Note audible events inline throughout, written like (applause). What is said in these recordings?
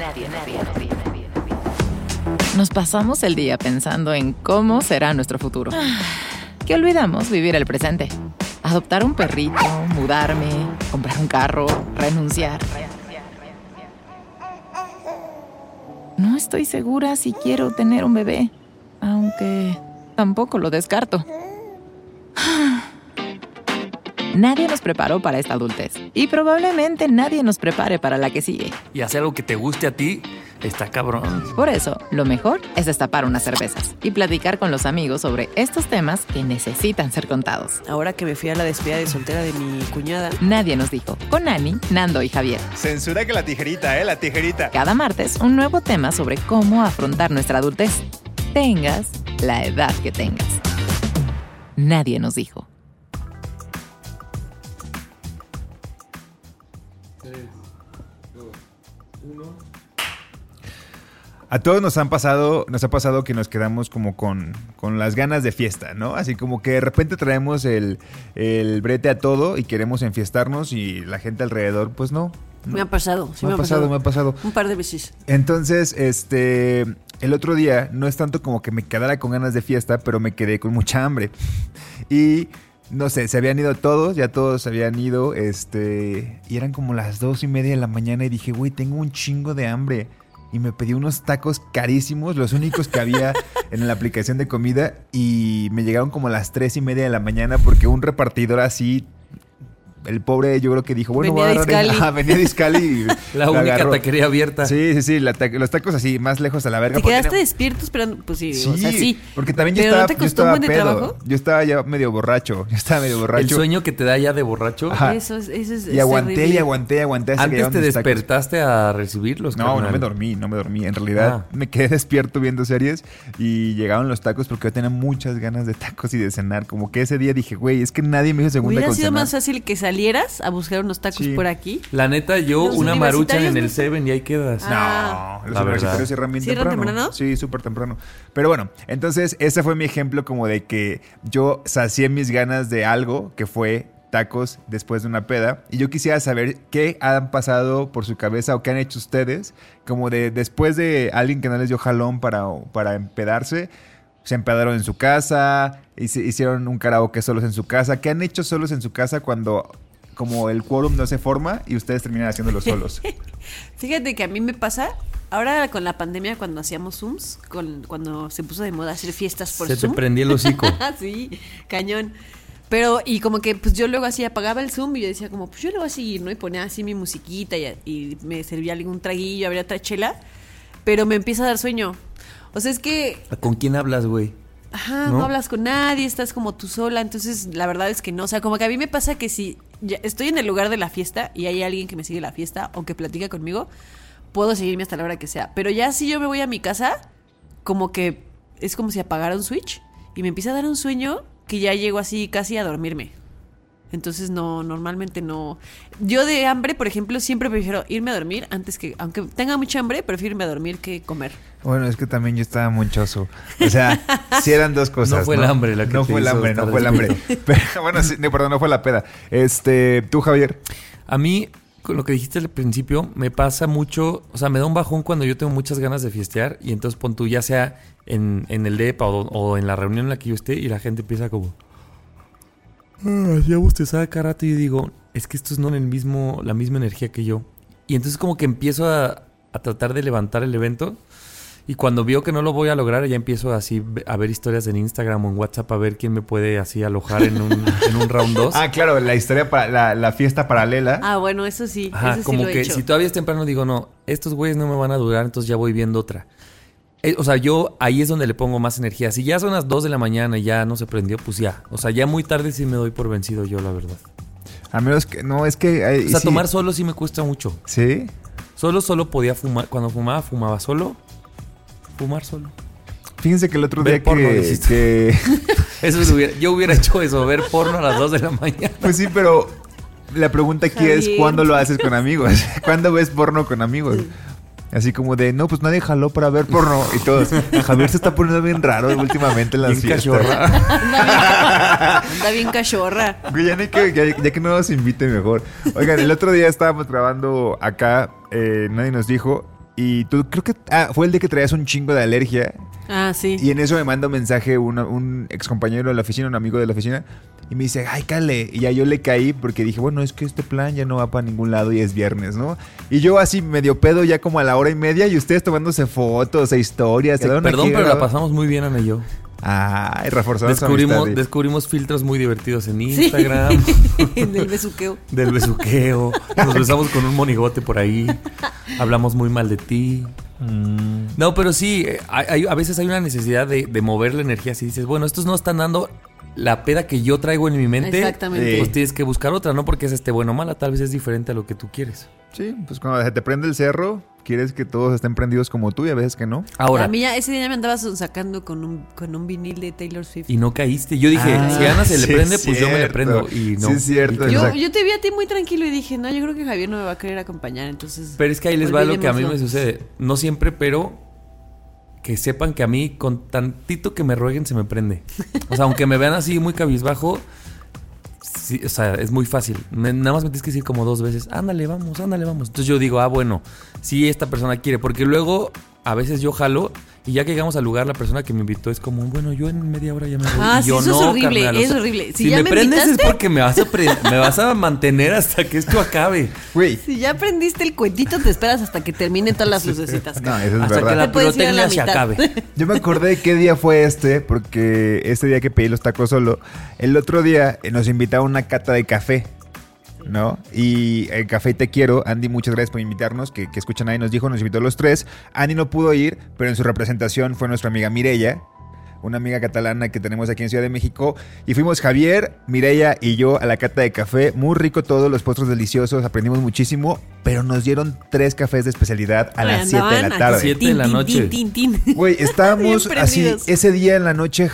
nadie, nadie, nadie. Nos pasamos el día pensando en cómo será nuestro futuro. Que olvidamos vivir el presente. Adoptar un perrito, mudarme, comprar un carro, renunciar. No estoy segura si quiero tener un bebé, aunque tampoco lo descarto. Nadie nos preparó para esta adultez y probablemente nadie nos prepare para la que sigue. Y hacer algo que te guste a ti está cabrón. Por eso, lo mejor es destapar unas cervezas y platicar con los amigos sobre estos temas que necesitan ser contados. Ahora que me fui a la despedida de soltera de mi cuñada. Nadie nos dijo, con Ani, Nando y Javier. Censura que la tijerita, ¿eh? La tijerita. Cada martes, un nuevo tema sobre cómo afrontar nuestra adultez. Tengas la edad que tengas. Nadie nos dijo. A todos nos han pasado, nos ha pasado que nos quedamos como con, con las ganas de fiesta, ¿no? Así como que de repente traemos el, el brete a todo y queremos enfiestarnos y la gente alrededor, pues no. no. Me ha pasado, sí me, ha pasado, me ha pasado. Un par de veces. Entonces, este, el otro día no es tanto como que me quedara con ganas de fiesta, pero me quedé con mucha hambre. (laughs) Y no sé, se habían ido todos, ya todos se habían ido, este, y eran como las dos y media de la mañana y dije, güey, tengo un chingo de hambre. Y me pedí unos tacos carísimos, los únicos que había (laughs) en la aplicación de comida, y me llegaron como a las tres y media de la mañana porque un repartidor así el pobre yo creo que dijo, bueno, Venía voy a agarrar-. Ajá, venía de Izcali (laughs) y (laughs) La única agarró. taquería abierta. Sí, sí, sí, la ta- los tacos así, más lejos a la verga. ¿Te quedaste no- despierto esperando? Pues sí, Sí, o sea, sí. porque también yo ¿Pero estaba, no te yo estaba buen de pedo. trabajo? Yo estaba ya medio borracho, (laughs) yo estaba medio borracho. El sueño que te da ya de borracho. Ajá. Eso es, eso es, y aguanté terrible. y aguanté y aguanté hasta que Antes llegaron te tacos. despertaste a recibirlos. No, no carnal. me dormí, no me dormí. En realidad Ah. me quedé despierto viendo series y llegaron los tacos porque yo tenía muchas ganas de tacos y de cenar. Como que ese día dije, güey, es que nadie me hizo segunda Hubiera con sido cenar. más fácil que salieras a buscar unos tacos Sí. por aquí. La neta, yo Los una marucha en el Seven y ahí quedas. Ah. No, los La universitarios verdad. cierran bien ¿Cierran temprano. temprano? Sí, súper temprano. Pero bueno, entonces ese fue mi ejemplo como de que yo sacié mis ganas de algo que fue tacos después de una peda. Y yo quisiera saber qué han pasado por su cabeza o qué han hecho ustedes, como de después de alguien que no les dio jalón para, para empedarse. Se empedaron en su casa, hicieron un karaoke solos en su casa. ¿Qué han hecho solos en su casa cuando como el quórum no se forma y ustedes terminan haciéndolo solos? (laughs) Fíjate que a mí me pasa, ahora con la pandemia, cuando hacíamos Zooms, con, cuando se puso de moda hacer fiestas por Se te Zoom. prendía el hocico. (laughs) sí, cañón. Pero, y como que pues yo luego así apagaba el Zoom y yo decía como, pues yo lo voy a seguir, ¿no? Y ponía así mi musiquita y, y me servía algún traguillo, habría otra chela. Pero me empieza a dar sueño. O sea, es que, ¿Con quién hablas, güey? ajá, no, ¿No? hablas con nadie, estás como tú sola. Entonces, la verdad es que no. O sea, como que a mí me pasa que si ya estoy en el lugar de la fiesta y hay alguien que me sigue la fiesta o que platica conmigo, puedo seguirme hasta la hora que sea. Pero ya si yo me voy a mi casa, como que es como si apagara un switch y me empieza a dar un sueño que ya llego así casi a dormirme. Entonces no, normalmente no. Yo de hambre, por ejemplo, siempre prefiero irme a dormir antes que, aunque tenga mucha hambre, prefiero irme a dormir que comer. Bueno, es que también yo estaba monchoso. O sea, sí eran dos (laughs) cosas. No fue el hambre la que No te fue el hambre, no fue el hambre. (laughs) Pero, bueno, sí, no, perdón, no fue la peda. Este, tú, Javier. A mí, con lo que dijiste al principio, me pasa mucho, o sea, me da un bajón cuando yo tengo muchas ganas de fiestear y entonces pon tú, ya sea en, en el DEPA o, o en la reunión en la que yo esté y la gente empieza como... "Ah, ya bostezada cada rato y digo, es que esto es no en el mismo, la misma energía que yo. Y entonces como que empiezo a, a tratar de levantar el evento y cuando veo que no lo voy a lograr ya empiezo así a ver historias en Instagram o en WhatsApp a ver quién me puede así alojar en un, (laughs) en un round 2. Ah, claro, la historia, para, la, la fiesta paralela. Ah, bueno, eso sí, Ajá, eso sí como lo he que hecho. si todavía es temprano digo, no, estos güeyes no me van a durar, entonces ya voy viendo otra. Eh, o sea, yo ahí es donde le pongo más energía. Si ya son las 2 de la mañana y ya no se prendió, pues ya. O sea, ya muy tarde sí me doy por vencido yo, la verdad. A menos que, no, es que... eh, O sea, sí. tomar solo sí me cuesta mucho. ¿Sí? Solo, solo podía fumar. Cuando fumaba, fumaba solo. Fumar solo. Fíjense que el otro Ver día porno, que, que- (laughs) Eso hubiera- yo hubiera hecho eso, ver porno a las 2 de la mañana. Pues sí, pero la pregunta aquí es Javier. ¿cuándo lo haces con amigos? (laughs) ¿Cuándo ves porno con amigos? Así como de, no, pues nadie jaló para ver porno. Y todos, Javier se está poniendo bien raro últimamente en las Bien fiestas. cachorra. (laughs) Anda bien, anda bien cachorra. Güey, ya, no que, ya, ya que no nos invite mejor. Oigan, el otro día estábamos grabando acá, eh, nadie nos dijo, Y tú creo que ah, fue el de que traías un chingo de alergia. Ah, sí. Y en eso me manda un mensaje una- un ex compañero de la oficina, un amigo de la oficina, y me dice, ay, cale. Y ya yo le caí porque dije, bueno, es que este plan ya no va para ningún lado y es viernes, ¿no? Y yo así medio pedo ya como a la hora y media y ustedes tomándose fotos e historias. Perdón, aquí pero la pasamos muy bien, Ana y yo. Ay, reforzando su Descubrimos, amistad, descubrimos filtros muy divertidos en Sí. Instagram. (laughs) Del besuqueo. Del besuqueo. Nos besamos con un monigote por ahí. (laughs) Hablamos muy mal de ti. Mm. No, pero sí, eh, hay- hay- a veces hay una necesidad de, de mover la energía. Si dices, bueno, estos no están dando la peda que yo traigo en mi mente. Exactamente. Pues tienes que buscar otra, no porque es este bueno o mala, tal vez es diferente a lo que tú quieres. Sí, pues cuando se te prende el cerro, quieres que todos estén prendidos como tú y a veces que no. Ahora, a mí ya, ese día me andabas sacando con un, con un vinil de Taylor Swift. y no caíste. Yo dije, Ah, si Ana se le sí prende, es pues yo me le prendo. Y no. Sí es cierto, yo, yo te vi a ti muy tranquilo y dije, no, yo creo que Javier no me va a querer acompañar, entonces... Pero es que ahí les va lo que a mí me sucede. No siempre, pero que sepan que a mí con tantito que me rueguen se me prende. O sea, aunque me vean así muy cabizbajo, sí, o sea, es muy fácil. Me- nada más me tienes que decir como dos veces, ándale, vamos, ándale, vamos. Entonces yo digo, ah, bueno, sí, esta persona quiere. Porque luego a veces yo jalo y ya que llegamos al lugar, la persona que me invitó es como, bueno, yo en media hora ya me voy. Ah, Y sí, yo, eso es "No, horrible, carnal, o es sea, horrible. Si Si, ya me, me prendes es porque me vas, a pre- me vas a mantener hasta que esto acabe. Güey, Si ya aprendiste el cuentito, te esperas hasta que terminen todas las lucecitas. no, eso es Hasta que verdad. la Te puedes ir a la pirotecnia se mitad. acabe. (laughs) Yo me acordé qué día fue este, porque este día que pedí los tacos solo, el otro día nos invitaron a una cata de café, ¿no? Y el café Te Quiero, Andy, muchas gracias por invitarnos, que, que escuchan ahí, nos dijo, nos invitó a los tres. Andy no pudo ir, pero en su representación fue nuestra amiga Mirella, una amiga catalana que tenemos aquí en Ciudad de México. Y fuimos Javier, Mireya y yo a la cata de café. Muy rico todo, los postres deliciosos, aprendimos muchísimo, pero nos dieron tres cafés de especialidad a las 7 de la tarde. así, Siete de la noche. tin, tin, tin. Güey, (laughs) estábamos así, ese día en la noche,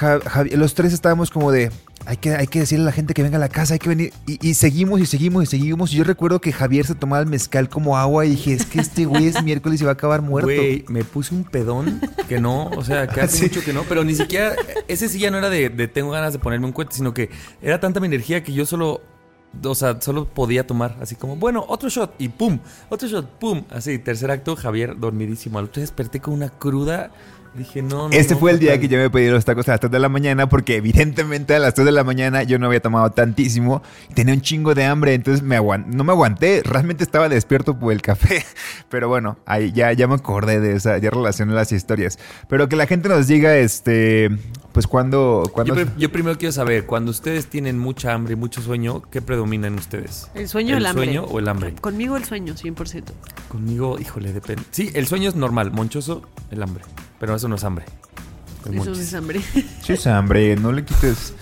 los tres estábamos como de, hay que, hay que decirle a la gente que venga a la casa, hay que venir. Y, y seguimos y seguimos y seguimos. Y yo recuerdo que Javier se tomaba el mezcal como agua y dije, es que este güey es miércoles y va a acabar muerto. Güey, me puse un pedón que no, o sea, que hace (laughs) Sí. mucho que no, pero ni siquiera, ese sí ya no era de, de tengo ganas de ponerme un cuento, sino que era tanta mi energía que yo solo, o sea, solo podía tomar, así como, bueno, otro shot y pum, otro shot, pum, así, tercer acto, Javier dormidísimo. Al otro desperté con una cruda, dije, no, no. Este no, fue el día que yo me pedí los tacos a las 3 de la mañana porque evidentemente a las 3 de la mañana yo no había tomado tantísimo tenía un chingo de hambre, entonces me no me aguanté, realmente estaba despierto por el café, (laughs) pero bueno, ahí ya, ya me acordé de esa, ya relacioné las historias. Pero que la gente nos diga, este, pues cuando... Yo, cuando yo primero quiero saber, cuando ustedes tienen mucha hambre y mucho sueño, ¿qué predomina en ustedes? El sueño o ¿El el hambre. sueño o el hambre? Conmigo el sueño, 100%. Conmigo, híjole, depende. Sí, el sueño es normal, monchoso, el hambre. Pero eso no es hambre. Es Eso es hambre. (laughs) Sí, es hambre, no le quites...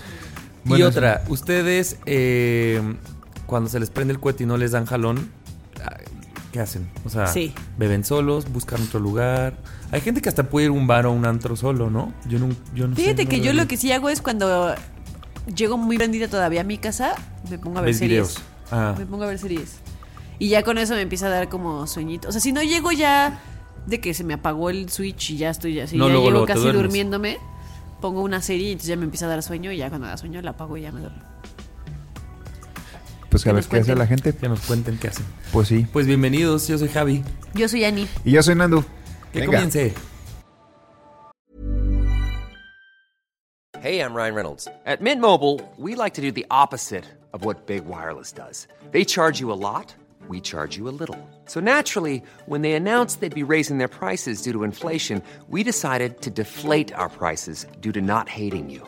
y otra, ustedes eh, cuando se les prende el cohete y no les dan jalón, ¿qué hacen? O sea, Sí. beben solos, buscan otro lugar. Hay gente que hasta puede ir a un bar o un antro solo, ¿no? Yo no, yo no sé, Fíjate no que yo lo que sí hago es cuando llego muy prendida todavía a mi casa, me pongo a ver ¿Ves series. Ah, Me pongo a ver series. Y ya con eso me empieza a dar como sueñito. O sea, si no llego ya de que se me apagó el switch y ya estoy así, No, ya luego, llego luego casi durmiéndome, pongo una serie y entonces ya me empieza a dar sueño y ya cuando da sueño la apago y ya me duermo. Pues que a ver qué hace la gente. que nos cuenten qué hacen. Pues sí. Pues bienvenidos, yo soy Javi. Yo soy Ani. Y yo soy Nando. Que Venga. comience. Hey, I'm Ryan Reynolds. At Mint Mobile, we like to do the opposite of what Big Wireless does. They charge you a lot, we charge you a little. So naturally, when they announced they'd be raising their prices due to inflation, we decided to deflate our prices due to not hating you.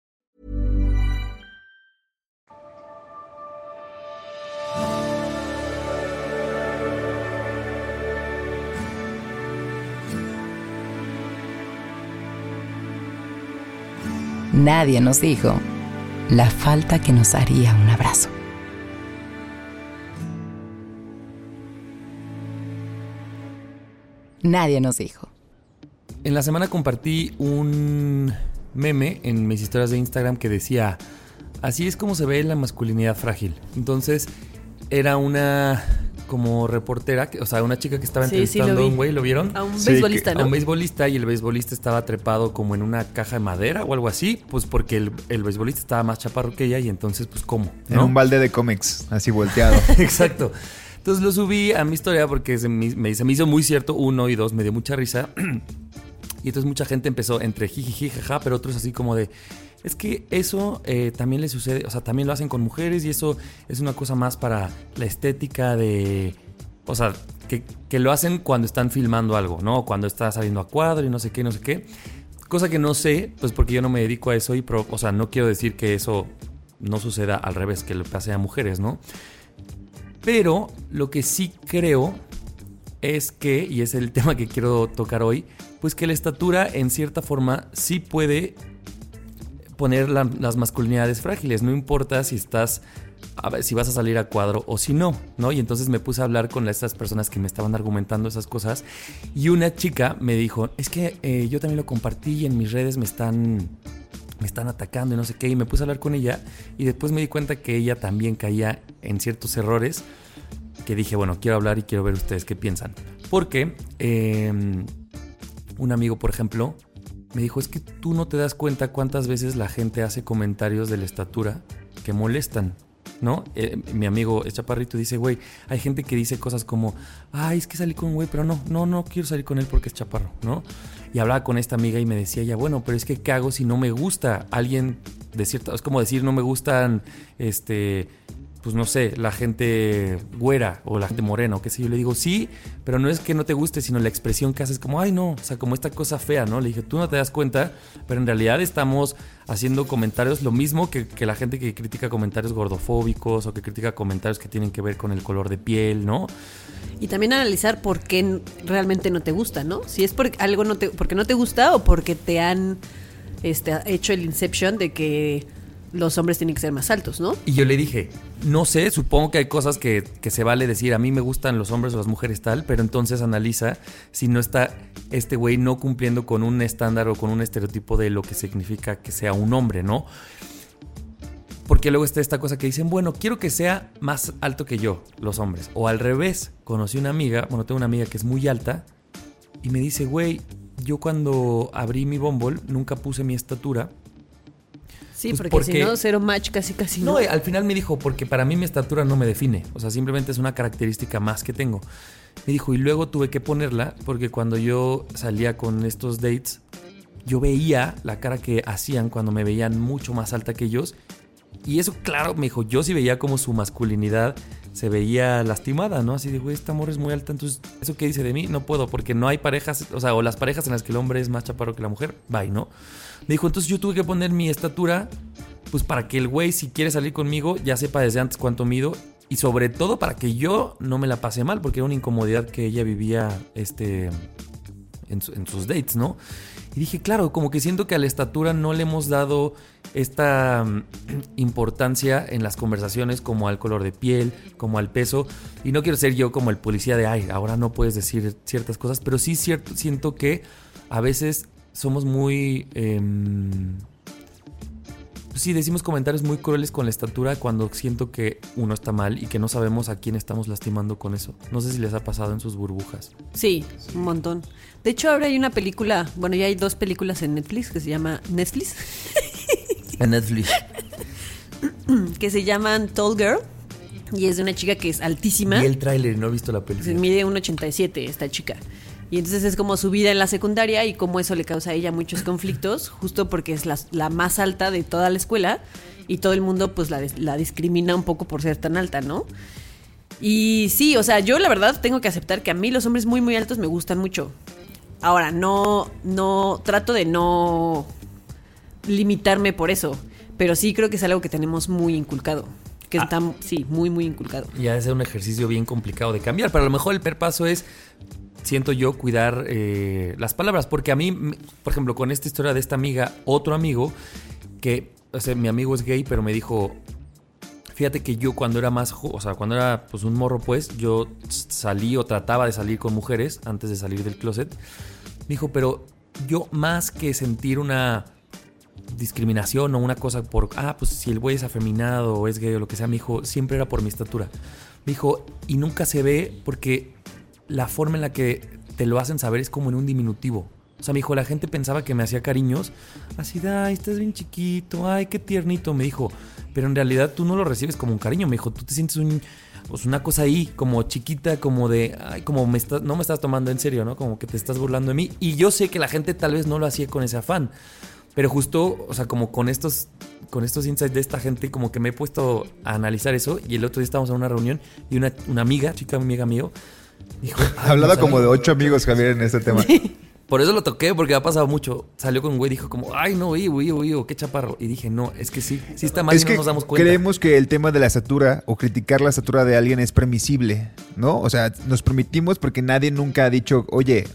Nadie nos dijo la falta que nos haría un abrazo. Nadie nos dijo. En la semana compartí un meme en mis historias de Instagram que decía, así es como se ve la masculinidad frágil. Entonces era una como reportera, o sea, una chica que estaba Sí, sí, lo entrevistando a un güey, ¿lo vieron? A un Sí, beisbolista, a ¿no? un beisbolista y el beisbolista estaba trepado como en una caja de madera o algo así, pues porque el, el beisbolista estaba más chaparro que ella y entonces, pues, ¿cómo? En un balde de cómics, así volteado. (laughs) Exacto. Entonces lo subí a mi historia porque se me, me- se me hizo muy cierto, uno y dos, me dio mucha risa. (clears throat) Y entonces mucha gente empezó entre jijiji, jaja, pero otros así como de, es que eso eh, también le sucede, o sea, también lo hacen con mujeres y eso es una cosa más para la estética de, o sea, que, que lo hacen cuando están filmando algo, ¿no? Cuando está saliendo a cuadro y no sé qué, no sé qué. Cosa que no sé, pues porque yo no me dedico a eso y, pro- o sea, no quiero decir que eso no suceda al revés, que le pase a mujeres, ¿no? Pero lo que sí creo es que, y es el (laughs) tema que quiero tocar hoy, pues que la estatura en cierta forma sí puede poner la- las masculinidades frágiles, no importa si estás, a si vas a salir a cuadro o si no, ¿no? Y entonces me puse a hablar con estas personas que me estaban argumentando esas cosas y una chica me dijo, es que eh, yo también lo compartí y en mis redes me están me están atacando y no sé qué, y me puse a hablar con ella y después me di cuenta que ella también caía en ciertos errores que dije, bueno, quiero hablar y quiero ver ustedes qué piensan. Porque eh, un amigo, por ejemplo, me dijo, es que tú no te das cuenta cuántas veces la gente hace comentarios de la estatura que molestan. ¿No? Eh, mi amigo chaparrito dice, güey, hay gente que dice cosas como, ay, es que salí con un güey, pero no, no, no quiero salir con él porque es chaparro, ¿no? Y hablaba con esta amiga y me decía ella, bueno, pero es que ¿qué hago si no me gusta alguien de cierta... Es como decir, no me gustan, este, pues no sé, la gente güera o la gente morena o qué sé yo. Le digo, sí, pero no es que no te guste, sino la expresión que haces como, ay no, o sea, como esta cosa fea, ¿no? Le dije, tú no te das cuenta, pero en realidad estamos haciendo comentarios, lo mismo que, que la gente que critica comentarios gordofóbicos o que critica comentarios que tienen que ver con el color de piel, ¿no? Y también analizar por qué realmente no te gusta, ¿no? Si es porque algo no te, porque no te gusta o porque te han este, hecho el inception de que los hombres tienen que ser más altos, ¿no? Y yo le dije, no sé, supongo que hay cosas que, se vale decir, a mí me gustan los hombres o las mujeres tal, pero entonces analiza si no está este güey no cumpliendo con un estándar o con un estereotipo de lo que significa que sea un hombre, ¿no? Porque luego está esta cosa que dicen, bueno, quiero que sea más alto que yo, los hombres. O al revés, conocí una amiga, bueno, tengo una amiga que es muy alta y me dice, güey, yo cuando abrí mi Bumble nunca puse mi estatura Sí, Pues porque, si porque- no, cero match casi casi no. no, al final me dijo, porque para mí mi estatura no me define. O sea, simplemente es una característica más que tengo. Me dijo, y luego tuve que ponerla porque cuando yo salía con estos dates, yo veía la cara que hacían cuando me veían mucho más alta que ellos. Y eso, claro, me dijo, yo sí veía como su masculinidad se veía lastimada, ¿no? Así de, güey, esta amor es muy alta, entonces, ¿eso qué dice de mí? No puedo, porque no hay parejas, o sea, o las parejas en las que el hombre es más chaparro que la mujer, bye, ¿no? Me dijo, entonces yo tuve que poner mi estatura, pues para que el güey, si quiere salir conmigo, ya sepa desde antes cuánto mido. Y sobre todo para que yo no me la pase mal, porque era una incomodidad que ella vivía este, en, en sus dates, ¿no? Y dije, claro, como que siento que a la estatura no le hemos dado esta mm, importancia en las conversaciones como al color de piel, como al peso. Y no quiero ser yo como el policía de, ay, ahora no puedes decir ciertas cosas, pero sí cierto, siento que a veces somos muy... em, pues sí, decimos comentarios muy crueles con la estatura cuando siento que uno está mal y que no sabemos a quién estamos lastimando con eso. No sé si les ha pasado en sus burbujas. Sí, un montón. De hecho, ahora hay una película, bueno, ya hay dos películas en Netflix que se llama Netflix, En Netflix. (coughs) que se llaman Tall Girl y es de una chica que es altísima. Vi el tráiler y no he visto la Se película. mide 1,87 esta chica. Y entonces es como su vida en la secundaria y cómo eso le causa a ella muchos conflictos, justo porque es la, la más alta de toda la escuela y todo el mundo pues la, la discrimina un poco por ser tan alta, ¿no? Y sí, o sea, yo la verdad tengo que aceptar que a mí los hombres muy muy altos me gustan mucho. Ahora, no, no, trato de no limitarme por eso, pero sí creo que es algo que tenemos muy inculcado. Que Ah. está, sí, muy, muy inculcado. Y ha de ser un ejercicio bien complicado de cambiar. Pero a lo mejor el primer paso es, siento yo, cuidar eh, las palabras. Porque a mí, por ejemplo, con esta historia de esta amiga, otro amigo, que, o sea, mi amigo es gay, pero me dijo, fíjate que yo cuando era más, o sea, cuando era pues un morro, pues, yo salí o trataba de salir con mujeres antes de salir del closet. Me dijo, pero yo más que sentir una discriminación o una cosa por, ah, pues si el güey es afeminado o es gay o lo que sea, me dijo, siempre era por mi estatura. Me dijo, y nunca se ve porque la forma en la que te lo hacen saber es como en un diminutivo. O sea, me dijo, la gente pensaba que me hacía cariños. Así de, ay, estás bien chiquito, ay, qué tiernito. Me dijo, pero en realidad tú no lo recibes como un cariño. Me dijo, tú te sientes un, pues una cosa ahí, como chiquita, como de, ay, como me estás, no me estás tomando en serio, ¿no? Como que te estás burlando de mí. Y yo sé que la gente tal vez no lo hacía con ese afán. Pero justo, o sea, como con estos, con estos insights de esta gente, como que me he puesto a analizar eso. Y el otro día estábamos en una reunión y una, una amiga, chica amiga mío, dijo... "Ay, Hablaba no como de ocho amigos, Javier, en este tema. Por eso lo toqué, porque ha pasado mucho. Salió con un güey y dijo como, ay, no, iu, iu, iu, qué chaparro. Y dije, no, es que sí, sí está mal es y que no nos damos cuenta. creemos que el tema de la estatura o criticar la estatura de alguien es permisible, ¿no? O sea, nos permitimos porque nadie nunca ha dicho, oye,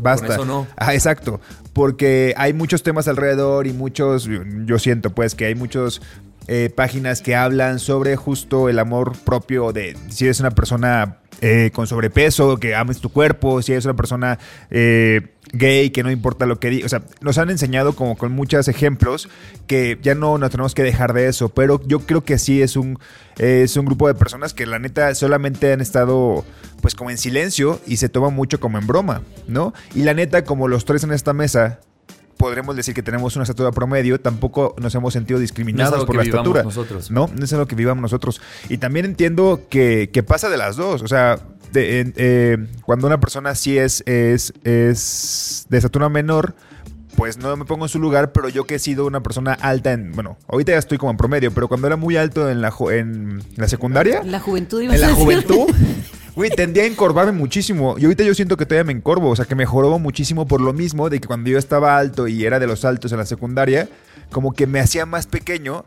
basta. eso no. Ah, exacto. Porque hay muchos temas alrededor y muchos, yo siento pues que hay muchos eh, páginas que hablan sobre justo el amor propio de si eres una persona eh, con sobrepeso, que ames tu cuerpo, si eres una persona eh, gay, que no importa lo que diga. O sea, nos han enseñado como con muchos ejemplos que ya no nos tenemos que dejar de eso, pero yo creo que sí es un, es un grupo de personas que la neta solamente han estado pues como en silencio y se toma mucho como en broma, ¿no? Y la neta, como los tres en esta mesa podremos decir que tenemos una estatura promedio, tampoco nos hemos sentido discriminados algo por que la vivamos estatura. nosotros. No, no es algo que vivamos nosotros. Y también entiendo que, que pasa de las dos. O sea, de- en- eh, cuando una persona sí es, es, es de estatura menor, pues no me pongo en su lugar, pero yo que he sido una persona alta en, bueno, ahorita ya estoy como en promedio, pero cuando era muy alto en la, en la secundaria, la juventud ibas en la decir. juventud, (laughs) güey, tendía a encorvarme muchísimo. Y ahorita yo siento que todavía me encorvo. O sea, que mejoró muchísimo por lo mismo de que cuando yo estaba alto y era de los altos en la secundaria, como que me hacía más pequeño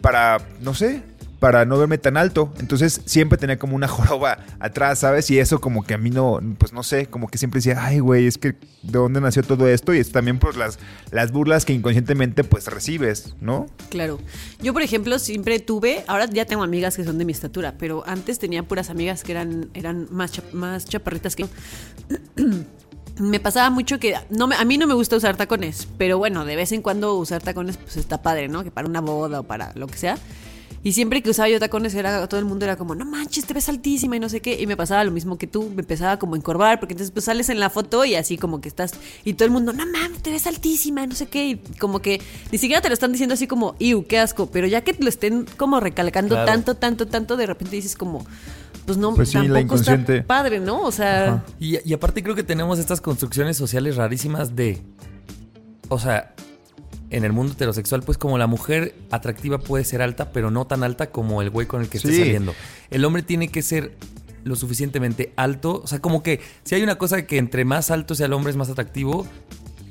para, no sé, para no verme tan alto. Entonces siempre tenía como una (laughs) joroba atrás, ¿sabes? Y eso como que a mí no, pues no sé, como que siempre decía, ay, güey, es que de dónde nació todo esto. Y es también por las, las burlas que inconscientemente pues recibes, ¿no? Claro. Yo, por ejemplo, siempre tuve, ahora ya tengo amigas que son de mi estatura, pero antes tenía puras amigas que eran, eran más, más chaparritas que. (clears throat) Me pasaba mucho que no me- a mí no me gusta usar tacones, pero bueno, de vez en cuando usar tacones pues está padre, ¿no? Que para una boda o para lo que sea. Y siempre que usaba yo tacones era todo el mundo era como, no manches, te ves altísima y no sé qué. Y me pasaba lo mismo que tú, me empezaba como a encorvar, porque entonces pues sales en la foto y así como que estás, y todo el mundo, no mames, te ves altísima, no sé qué. Y como que ni siquiera te lo están diciendo así como, iu, qué asco. Pero ya que te lo estén como recalcando Claro. tanto, tanto, tanto, de repente dices como, pues no, Pues sí, la tampoco está inconsciente. padre, ¿no? O sea, Y, y aparte creo que tenemos estas construcciones sociales rarísimas de... O sea, en el mundo heterosexual, pues como la mujer atractiva puede ser alta, pero no tan alta como el güey con el que esté Sí. saliendo. El hombre tiene que ser lo suficientemente alto. O sea, como que si hay una cosa que entre más alto sea el hombre es más atractivo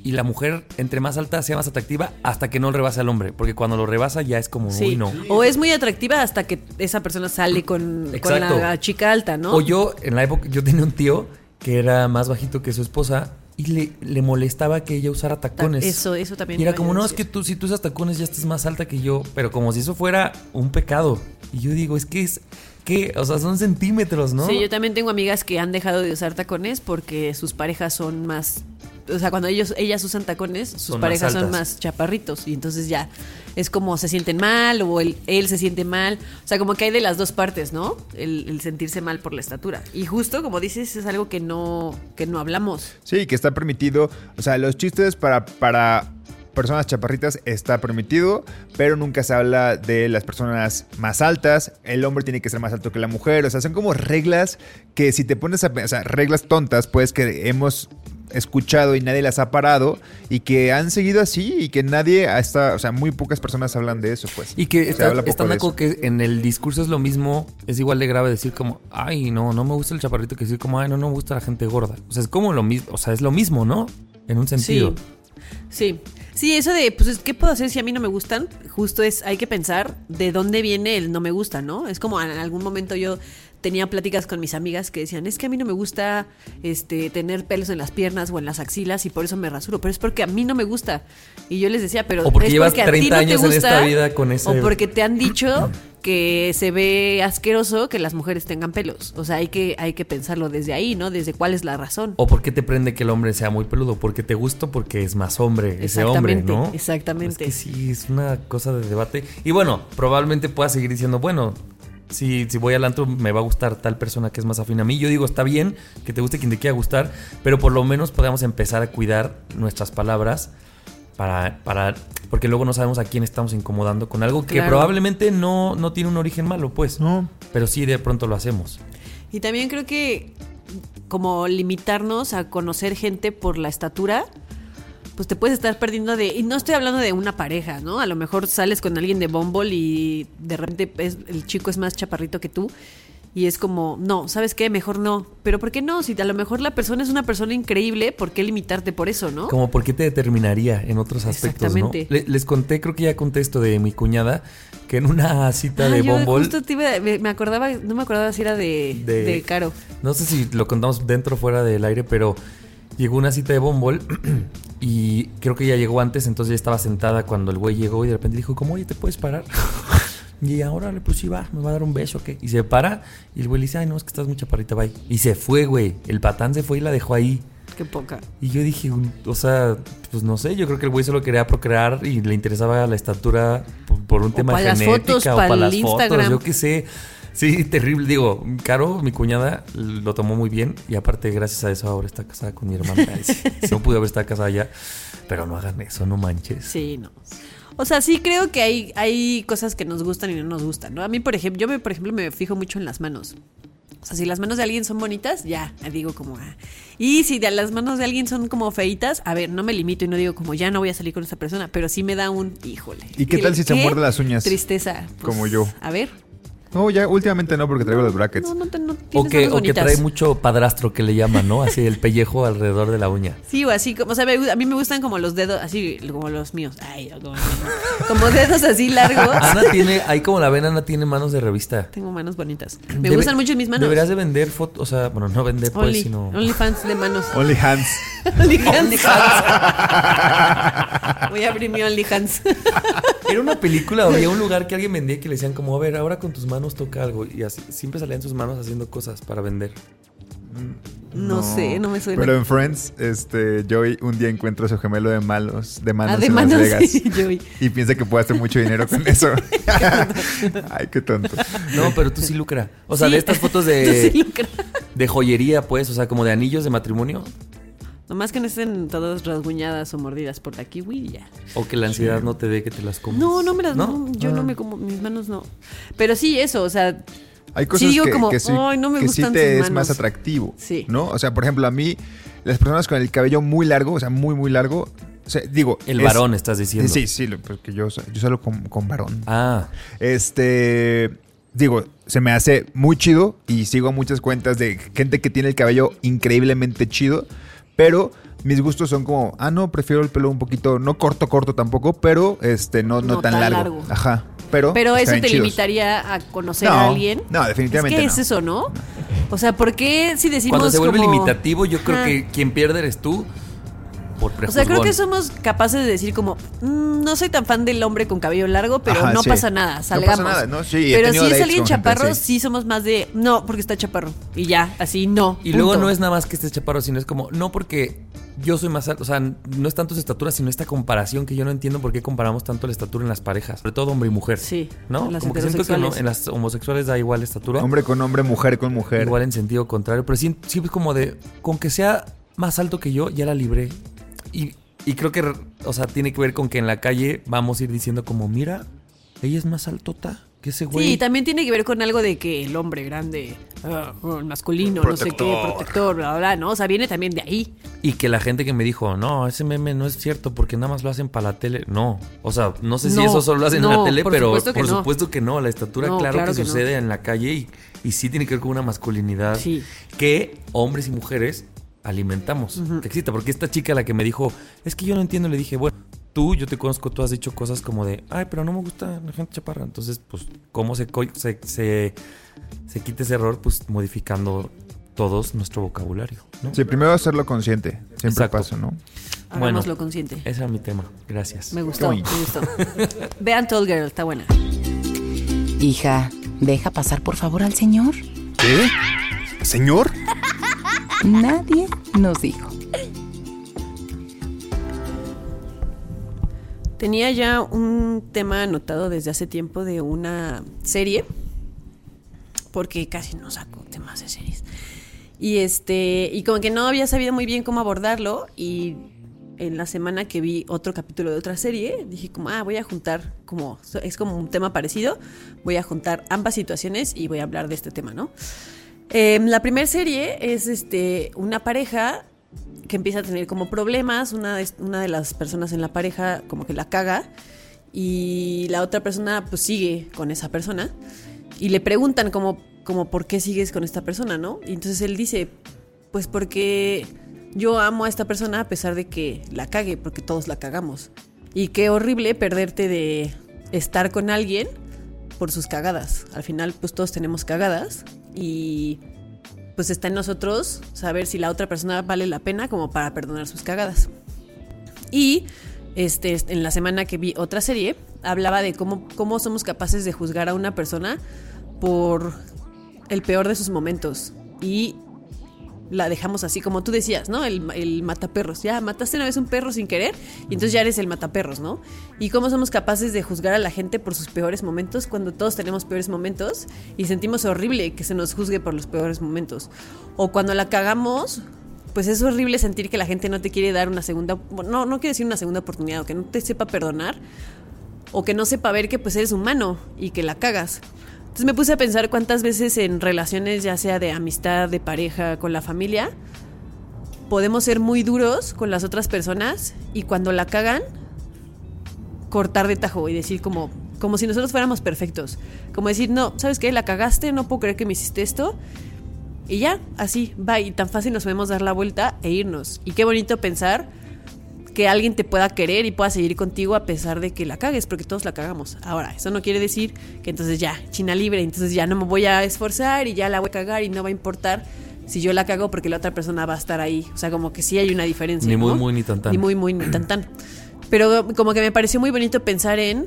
y la mujer entre más alta sea más atractiva hasta que no rebase al hombre. Porque cuando lo rebasa ya es como, sí. uy, no. O es muy atractiva hasta que esa persona sale con, con la chica alta, ¿no? O yo, en la época, yo tenía un tío que era más bajito que su esposa y le, le molestaba que ella usara tacones. Eso, eso también. Y era como, no, es que tú, si tú usas tacones ya estás más alta que yo. Pero como si eso fuera un pecado. Y yo digo, es que es, que, o sea, son centímetros, ¿no? Sí, yo también tengo amigas que han dejado de usar tacones porque sus parejas son más. O sea, cuando ellos, ellas usan tacones, sus Son más parejas son más chaparritos. Y entonces ya es como se sienten mal o él, él se siente mal. O sea, como que hay de las dos partes, ¿no? El, el sentirse mal por la estatura. Y justo, como dices, es algo que no, que no hablamos. Sí, que está permitido. O sea, los chistes para, para personas chaparritas está permitido, pero nunca se habla de las personas más altas. El hombre tiene que ser más alto que la mujer. O sea, son como reglas que si te pones a pensar, reglas tontas, pues que hemos escuchado y nadie las ha parado y que han seguido así y que nadie hasta, o sea, muy pocas personas hablan de eso, pues. Y que está, habla poco están que en el discurso es lo mismo, es igual de grave decir como, ay, no, no me gusta el chaparrito que decir como, ay, no, no me gusta la gente gorda. O sea, es como lo mismo, o sea, es lo mismo, ¿no? En un sentido. Sí. Sí. Sí, eso de, pues, ¿qué puedo hacer si a mí no me gustan? Justo es, hay que pensar de dónde viene el no me gusta, ¿no? Es como en algún momento yo tenía pláticas con mis amigas que decían, es que a mí no me gusta este, tener pelos en las piernas o en las axilas y por eso me rasuro, pero es porque a mí no me gusta. Y yo les decía, pero O porque es llevas porque a ti 30 no te años en esta vida con ese- O porque te han dicho (clears throat) que se ve asqueroso que las mujeres tengan pelos. O sea, hay que, hay que pensarlo desde ahí, ¿no? Desde cuál es la razón. O porque te prende que el hombre sea muy peludo, porque te gusta, porque es más hombre ese hombre, ¿no? exactamente. Es que sí, es una cosa de debate. Y bueno, probablemente puedas seguir diciendo, bueno, si, si voy al antro me va a gustar tal persona que es más afín a mí. Yo digo, está bien que te guste quien te quiera gustar, pero por lo menos podamos empezar a cuidar nuestras palabras para, para porque luego no sabemos a quién estamos incomodando con algo que Claro. probablemente no, no tiene un origen malo, pues. No. Pero sí de pronto lo hacemos. Y también creo que como limitarnos a conocer gente por la estatura, pues te puedes estar perdiendo de... Y no estoy hablando de una pareja, ¿no? A lo mejor sales con alguien de Bumble y de repente es- el chico es más chaparrito que tú. Y es como, no, ¿sabes qué? Mejor no. Pero ¿por qué no? Si a lo mejor la persona es una persona increíble, ¿por qué limitarte por eso, no? Como por qué te determinaría en otros aspectos, ¿no? Exactamente. Le- les conté, creo que ya conté esto de mi cuñada, que en una cita Ah, de yo Bumble... justo te iba- me, me acordaba, no me acordaba si era de, De- de Caro. No sé si lo contamos dentro o fuera del aire, pero llegó una cita de Bumble (clears throat) y creo que ya llegó antes, entonces ya estaba sentada cuando el güey llegó y de repente dijo, como, oye, ¿te puedes parar? (laughs) Y ahora le pues sí va, me va a dar un beso, ¿qué? Y se para y el güey le dice, ay, no, es que estás muy chaparrita, bye. Y se fue, güey. El patán se fue y la dejó ahí. Qué poca. Y yo dije, o sea, pues no sé, yo creo que el güey solo quería procrear y le interesaba la estatura por, por un O tema fotos, o para las fotos, yo qué sé. Sí, terrible. Digo, Caro, mi cuñada, lo tomó muy bien y aparte, gracias a eso, ahora está casada con mi hermana. (laughs) Si no pude haber estado casada ya, pero no hagan eso, no manches. Sí, no. O sea, sí creo que hay, hay cosas que nos gustan y no nos gustan, ¿no? A mí, por ejemplo, yo me, por ejemplo, me fijo mucho en las manos. O sea, si las manos de alguien son bonitas, ya, digo como, ah. Y si de las manos de alguien son como feitas, a ver, no me limito y no digo como, ya no voy a salir con esa persona, pero sí me da un, híjole. ¿Y qué tal si se muerde las uñas? Tristeza. Pues, Como yo. A ver. No, ya últimamente no, porque traigo los brackets. No, no, te, no O que, o que trae mucho padrastro que le llaman, ¿no? Así el pellejo alrededor de la uña. Sí, o así, como, o sea, me- a mí me gustan como los dedos, así como los míos. Ay, como, como dedos así largos. (laughs) Ana tiene, ahí como la ven, Ana tiene manos de revista. Tengo manos bonitas. Me Debe- gustan mucho mis manos. Deberías de vender fotos, o sea, bueno, no vender pues, Only, sino... OnlyFans de manos. (laughs) Only hands. (laughs) OnlyFans. Voy a abrir mi OnlyFans. Era una película, había un lugar que alguien vendía que le decían como, a ver, ahora con tus manos toca algo. Y así, siempre salían sus manos haciendo cosas para vender. No, sé, no me suena. Pero en Friends, este, Joey un día encuentra a su gemelo de malos, de manos ah, de en manos, Las (laughs) Vegas. sí, Joey. Y piensa que puede hacer mucho dinero con eso. (laughs) Ay, qué tonto. No, pero tú sí lucra. O sea, Sí. de estas fotos (laughs) Tú de, sí de joyería, pues, o sea, como de anillos de matrimonio. Nomás que no estén todas rasguñadas o mordidas por la kiwi y ya. O que la ansiedad no te dé que te las comas. No, no me las. ¿No? no, yo no Ah. me como. Mis manos no. Pero sí, eso, o sea. Hay cosas digo que, como, que sí, "Ay, no me que sí te es más manos". atractivo. Sí. ¿No? O sea, por ejemplo, a mí, las personas con el cabello muy largo, o sea, muy, muy largo, o sea, digo. El es- varón, estás diciendo. Sí, sí, porque yo, yo solo con, con varón. Ah, Este. Digo, se me hace muy chido y sigo muchas cuentas de gente que tiene el cabello increíblemente chido, pero mis gustos son como, ah, no, prefiero el pelo un poquito, no corto, corto tampoco, pero este, no, no, No tan, tan largo. largo. Ajá. Pero, Pero eso te chidos. limitaría a conocer No, a alguien. no, definitivamente Es no. es eso, ¿no? O sea, ¿por qué si decimos cuando se vuelve como- limitativo, yo creo Ajá. que quien pierde eres tú por O sea, creo que somos capaces de decir como, "Mm, no soy tan fan del hombre con cabello largo, pero Ajá, no sí. pasa nada, No salgamos. pasa nada, ¿no? Sí, pero si es alguien gente chaparro, sí somos más de, no, porque está chaparro. Y ya, así no. Y luego no es nada más que estés chaparro, sino es como, no porque yo soy más alto, o sea, no es tanto su estatura, sino esta comparación que yo no entiendo por qué comparamos tanto la estatura en las parejas, sobre todo hombre y mujer. Sí, ¿No? en las Como que siento que no, en las homosexuales da igual estatura. Hombre con hombre, mujer con mujer. Igual en sentido contrario, pero sí, sí es como de, con que sea más alto que yo, ya la libré. Y, y creo que, o sea, tiene que ver con que en la calle vamos a ir diciendo como, mira, ella es más altota que ese güey. Sí, también tiene que ver con algo de que el hombre grande, ah, masculino, no sé qué, Protector. bla, bla, bla, ¿no? O sea, viene también de ahí. Y que la gente que me dijo, no, ese meme no es cierto porque nada más lo hacen para la tele. No, o sea, no sé si No, eso solo lo hacen en la tele, por pero supuesto por no. supuesto que no. La estatura, No, claro, claro que, que no. sucede en la calle y, y sí tiene que ver con una masculinidad Sí. que hombres y mujeres alimentamos. Que exista, porque esta chica la que me dijo, es que yo no entiendo, le dije, bueno, tú, yo te conozco, tú has dicho cosas como de, ay, pero no me gusta la gente chaparra. Entonces, pues, ¿cómo se, co- se, se, se quita ese error? Pues modificando todos nuestro vocabulario, ¿no? Sí, primero hacerlo consciente. Siempre Exacto. pasa, ¿no? Hagámoslo consciente. Ese era mi tema. Gracias. Me gustó, me gustó. (laughs) Vean Tall Girl, está buena. Hija, deja pasar por favor al señor. ¿Qué? ¿Señor? Nadie nos dijo. Tenía ya un tema anotado desde hace tiempo de una serie porque casi no saco temas de series. Y este, y como que no había sabido muy bien cómo abordarlo y en la semana que vi otro capítulo de otra serie, dije como, ah, voy a juntar, como, es como un tema parecido, voy a juntar ambas situaciones y voy a hablar de este tema, ¿no? Eh, la primera serie es este, una pareja que empieza a tener como problemas, una de, una de las personas en la pareja como que la caga y la otra persona pues sigue con esa persona y le preguntan como, como por qué sigues con esta persona, ¿no? Y entonces él dice, pues porque yo amo a esta persona a pesar de que la cague, porque todos la cagamos. Y qué horrible perderte de estar con alguien por sus cagadas. Al final, pues todos tenemos cagadas y pues está en nosotros saber si la otra persona vale la pena como para perdonar sus cagadas. Y este, en la semana que vi otra serie, hablaba de cómo, cómo somos capaces de juzgar a una persona por el peor de sus momentos. Y la dejamos así, como tú decías, ¿no? El, el mataperros. Ya mataste una vez un perro sin querer y entonces ya eres el mataperros, ¿no? Y cómo somos capaces de juzgar a la gente por sus peores momentos cuando todos tenemos peores momentos y sentimos horrible que se nos juzgue por los peores momentos. O cuando la cagamos, pues es horrible sentir que la gente no te quiere dar una segunda, no, no quiero decir una segunda oportunidad, o que no te sepa perdonar, o que no sepa ver que pues eres humano y que la cagas. Entonces me puse a pensar cuántas veces en relaciones, ya sea de amistad, de pareja, con la familia, podemos ser muy duros con las otras personas y cuando la cagan, cortar de tajo y decir como, como si nosotros fuéramos perfectos. Como decir, no, ¿sabes qué? La cagaste, no puedo creer que me hiciste esto. Y ya, así, va, y tan fácil nos podemos dar la vuelta e irnos. Y qué bonito pensar que alguien te pueda querer y pueda seguir contigo a pesar de que la cagues, porque todos la cagamos. Ahora, eso no quiere decir que entonces ya, China libre, entonces ya no me voy a esforzar y ya la voy a cagar y no va a importar si yo la cago porque la otra persona va a estar ahí. O sea, como que sí hay una diferencia. Ni muy, ¿no? muy, ni tan, tan. Ni muy, muy, ni tan, tan. Pero como que me pareció muy bonito pensar en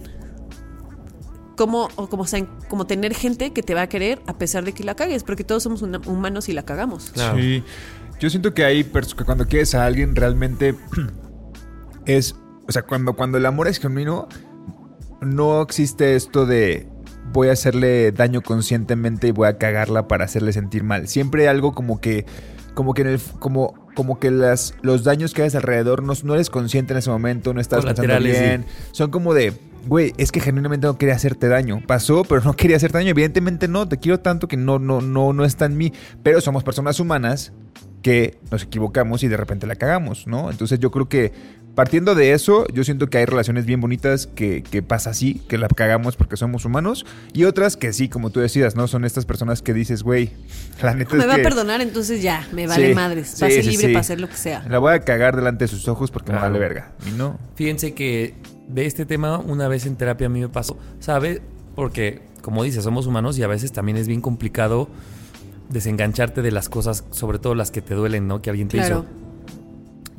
cómo, o como, o sea, en- como tener gente que te va a querer a pesar de que la cagues, porque todos somos una- humanos y la cagamos. Claro. Sí. Yo siento que hay que cuando quieres a alguien realmente es, o sea, cuando, cuando el amor es genuino, no existe esto de voy a hacerle daño conscientemente y voy a cagarla para hacerle sentir mal. Siempre hay algo como que, como que en el, como, como que las, los daños que haces alrededor no, no eres consciente en ese momento, no estás pensando sí. bien. Son como de, güey, es que genuinamente no quería hacerte daño. Pasó, pero no quería hacerte daño. Evidentemente no, te quiero tanto que no, no, no, no está en mí. Pero somos personas humanas que nos equivocamos y de repente la cagamos, ¿no? Entonces yo creo que partiendo de eso, yo siento que hay relaciones bien bonitas que, que pasa así, que la cagamos porque somos humanos, y otras que sí, como tú decías, ¿no? Son estas personas que dices, güey, la neta me es va que a perdonar, entonces ya, me vale Sí, madres. sí, Pase sí, libre sí. para hacer lo que sea. la voy a cagar delante de sus ojos porque Claro. me vale verga. Y no. Fíjense que de este tema una vez en terapia a mí me pasó, ¿sabe? Porque, como dices, somos humanos y a veces también es bien complicado desengancharte de las cosas, sobre todo las que te duelen, ¿no? Que alguien te Claro. hizo.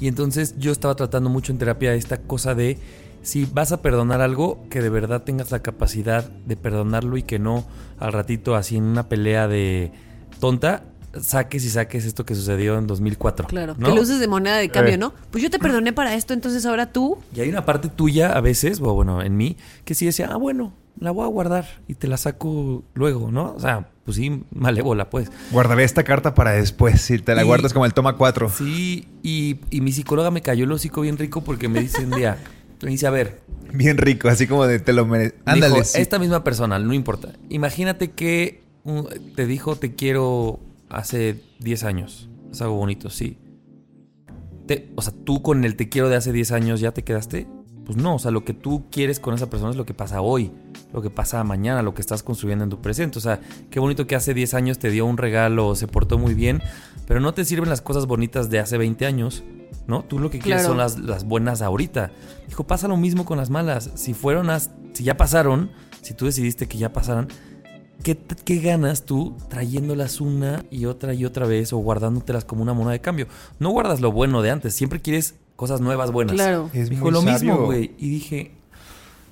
Y entonces yo estaba tratando mucho en terapia esta cosa de si vas a perdonar algo, que de verdad tengas la capacidad de perdonarlo y que no al ratito así en una pelea de tonta saques y saques esto que sucedió en 2004. Claro. ¿no? Que lo uses de moneda de cambio, Eh. ¿no? Pues yo te perdoné para esto, entonces ahora tú. Y hay una parte tuya a veces, o bueno, en mí, que sí decía, ah, bueno, la voy a guardar y te la saco luego, ¿no? O sea, pues sí, malévola, pues. Guardaré esta carta para después, si te la Y- guardas como el toma 4. Sí, y, y mi psicóloga me cayó el hocico bien rico porque me dice un día, (laughs) me dice, a ver, Bien rico, así como de te lo mereces. dijo, Ándale, sí. esta misma persona, no importa. Imagínate que te dijo te quiero hace 10 años. Es algo bonito, sí. Te- o sea, tú con el te quiero de hace 10 años ya te quedaste. Pues no, o sea, lo que tú quieres con esa persona es lo que pasa hoy, lo que pasa mañana, lo que estás construyendo en tu presente. O sea, qué bonito que hace 10 años te dio un regalo, se portó muy bien, pero no te sirven las cosas bonitas de hace 20 años, ¿no? Tú lo que quieres Claro. son las, las buenas ahorita. Dijo, pasa lo mismo con las malas. Si fueron, as- si ya pasaron, si tú decidiste que ya pasaran, ¿qué, t- qué ganas tú trayéndolas una y otra y otra vez o guardándotelas como una moneda de cambio? No guardas lo bueno de antes, siempre quieres cosas nuevas, buenas. Claro. Es Dijo muy lo mismo, güey. Y dije,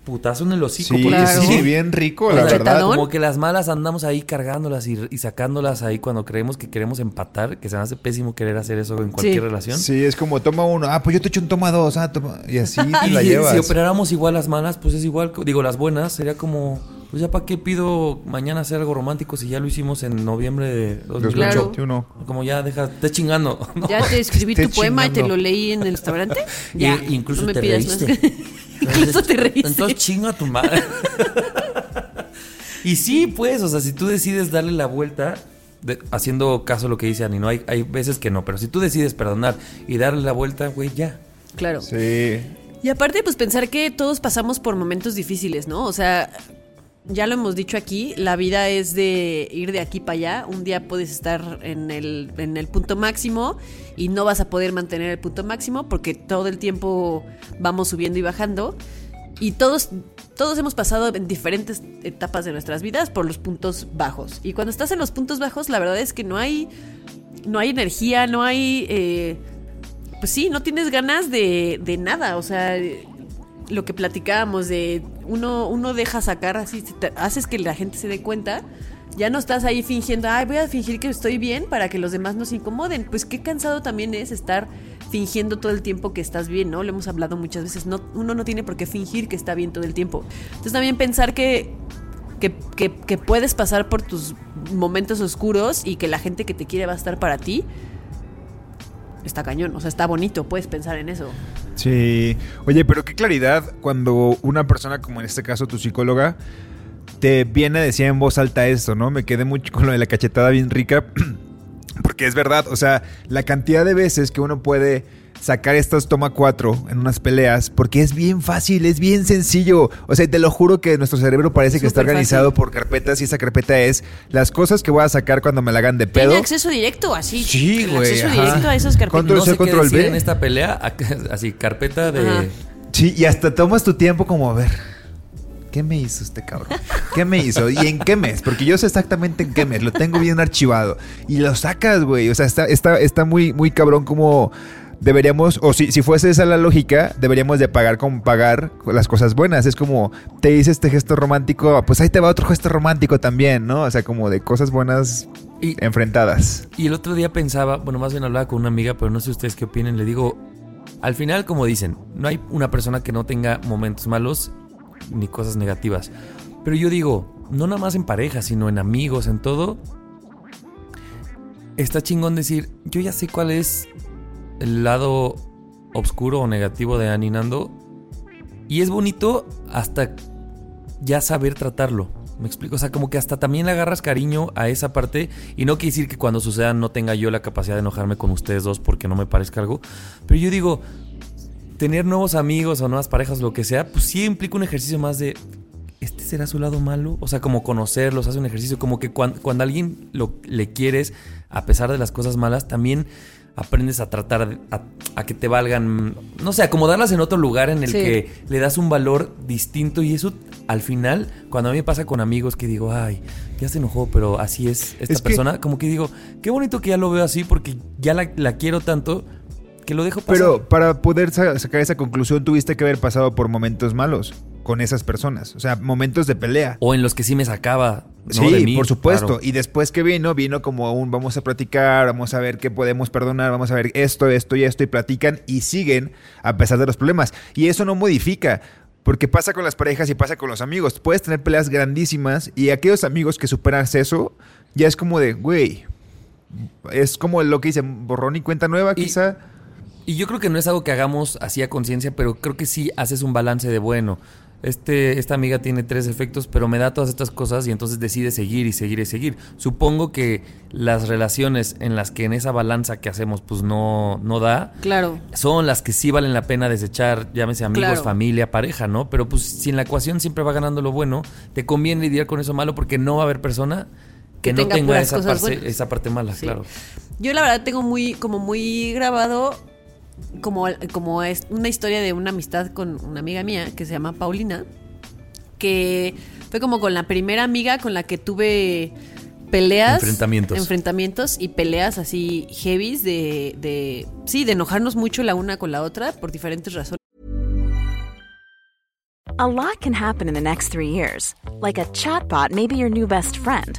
putazo en el hocico. Sí, porque Claro. sí, bien rico, la verdad. Como que las malas andamos ahí cargándolas y, y sacándolas ahí cuando creemos que queremos empatar, que se me hace pésimo querer hacer eso en cualquier Sí. relación. Sí, es como toma uno, ah, pues yo te echo un toma dos, ah, toma. Y así (laughs) te Y la llevas. si operáramos igual las malas, pues es igual. Digo, las buenas sería como Pues ya para qué pido mañana hacer algo romántico si ya lo hicimos en noviembre de 2008. Claro. 2021. Como ya deja, te chingando. ¿no? Ya te escribí (laughs) tu poema y te lo leí en el restaurante. (laughs) Ya. Y- incluso no me te más. reíste. (laughs) incluso te reíste. Entonces chinga a tu madre. y sí, pues, o sea, si tú decides darle la vuelta, de- haciendo caso a lo que dice Ani, ¿no? Hay, hay veces que no, pero si tú decides perdonar y darle la vuelta, güey, ya. Claro. Sí. Y aparte, pues pensar que todos pasamos por momentos difíciles, ¿no? O sea, ya lo hemos dicho aquí, la vida es de ir de aquí para allá. Un día puedes estar en el, en el punto máximo y no vas a poder mantener el punto máximo porque todo el tiempo vamos subiendo y bajando. Y todos, todos hemos pasado en diferentes etapas de nuestras vidas por los puntos bajos. Y cuando estás en los puntos bajos, la verdad es que no hay, no hay energía, no hay... eh, pues sí, no tienes ganas de, de nada. O sea, lo que platicábamos de uno, uno deja sacar así, te- haces que la gente se dé cuenta. Ya no estás ahí fingiendo, ay, voy a fingir que estoy bien para que los demás no se incomoden. Pues qué cansado también es estar fingiendo todo el tiempo que estás bien, ¿no? Lo hemos hablado muchas veces. No, uno no tiene por qué fingir que está bien todo el tiempo. Entonces también pensar que, que- que puedes pasar por tus momentos oscuros y que la gente que te quiere va a estar para ti, está cañón. O sea, está bonito, puedes pensar en eso. Sí. Oye, pero qué claridad cuando una persona, como en este caso tu psicóloga, te viene a decir en voz alta esto, ¿no? Me quedé mucho con lo de la cachetada bien rica. (clears throat) Porque es verdad, o sea, la cantidad de veces que uno puede sacar estas toma 4 en unas peleas, porque es bien fácil, es bien sencillo. O sea, te lo juro que nuestro cerebro parece que está organizado fácil. por carpetas y esa carpeta es las cosas que voy a sacar cuando me la hagan de pedo. Tiene acceso directo, así. Sí, güey, Acceso ajá. directo a esos carpetas. Control no sé control decir V. en esta pelea, así, carpeta de... Ajá. Sí, y hasta tomas tu tiempo como a ver. ¿Qué me hizo este cabrón? ¿Qué me hizo? ¿Y en qué mes? Porque yo sé exactamente en qué mes. Lo tengo bien archivado. Y lo sacas, güey. O sea, está, está, está muy, muy cabrón como deberíamos, o si, si fuese esa la lógica, deberíamos de pagar con pagar las cosas buenas. Es como, te hice este gesto romántico, pues ahí te va otro gesto romántico también, ¿no? O sea, como de cosas buenas Y- enfrentadas. Y el otro día pensaba, bueno, más bien hablaba con una amiga, pero no sé ustedes qué opinen. Le digo, al final, como dicen, no hay una persona que no tenga momentos malos ni cosas negativas. Pero yo digo, no nada más en pareja, sino en amigos, en todo. Está chingón decir, yo ya sé cuál es el lado oscuro o negativo de Ani Nando. Y es bonito hasta ya saber tratarlo. Me explico, o sea, como que hasta también le agarras cariño a esa parte y no quiere decir que cuando suceda no tenga yo la capacidad de enojarme con ustedes dos porque no me parezca algo, pero yo digo, tener nuevos amigos o nuevas parejas, lo que sea, pues sí implica un ejercicio más de, ¿este será su lado malo? O sea, como conocerlos, hace un ejercicio, como que cuan- cuando, a alguien lo, le quieres, a pesar de las cosas malas, también aprendes a tratar, de- a, a que te valgan, no sé, acomodarlas en otro lugar en el Sí. que le das un valor distinto y eso al final, cuando a mí me pasa con amigos que digo, ay, ya se enojó, pero así es esta Es que- persona, como que digo, qué bonito que ya lo veo así porque ya la, la quiero tanto que lo dejo pasar. Pero para poder sa- sacar esa conclusión tuviste que haber pasado por momentos malos con esas personas. O sea, momentos de pelea. o en los que sí me sacaba, ¿no? Sí, de mí, por supuesto. claro. Y después que vino, vino como un vamos a platicar, vamos a ver qué podemos perdonar, vamos a ver esto, esto y esto, y platican y siguen a pesar de los problemas. Y eso no modifica. Porque pasa con las parejas y pasa con los amigos. Puedes tener peleas grandísimas y aquellos amigos que superas eso, ya es como de, güey, es como lo que dicen, borrón y cuenta nueva, Y- quizá. Y yo creo que no es algo que hagamos así a conciencia, pero creo que sí haces un balance de bueno. Este, esta amiga tiene tres efectos, pero me da todas estas cosas y entonces decide seguir y seguir y seguir. Supongo que las relaciones en las que en esa balanza que hacemos pues no, no da, Claro. son las que sí valen la pena desechar, llámese amigos, Claro. familia, pareja, ¿no? Pero pues si en la ecuación siempre va ganando lo bueno, te conviene lidiar con eso malo porque no va a haber persona que, Que no tenga tenga esa parte, esa parte mala, Sí. claro. Yo la verdad tengo muy, como muy grabado como, como es una historia de una amistad con una amiga mía que se llama Paulina, que fue como con la primera amiga con la que tuve peleas. Enfrentamientos. Enfrentamientos y peleas así heavies de, de, sí, de enojarnos mucho la una con la otra por diferentes razones. A lot can happen in the next three years. Like a chatbot may be your new best friend.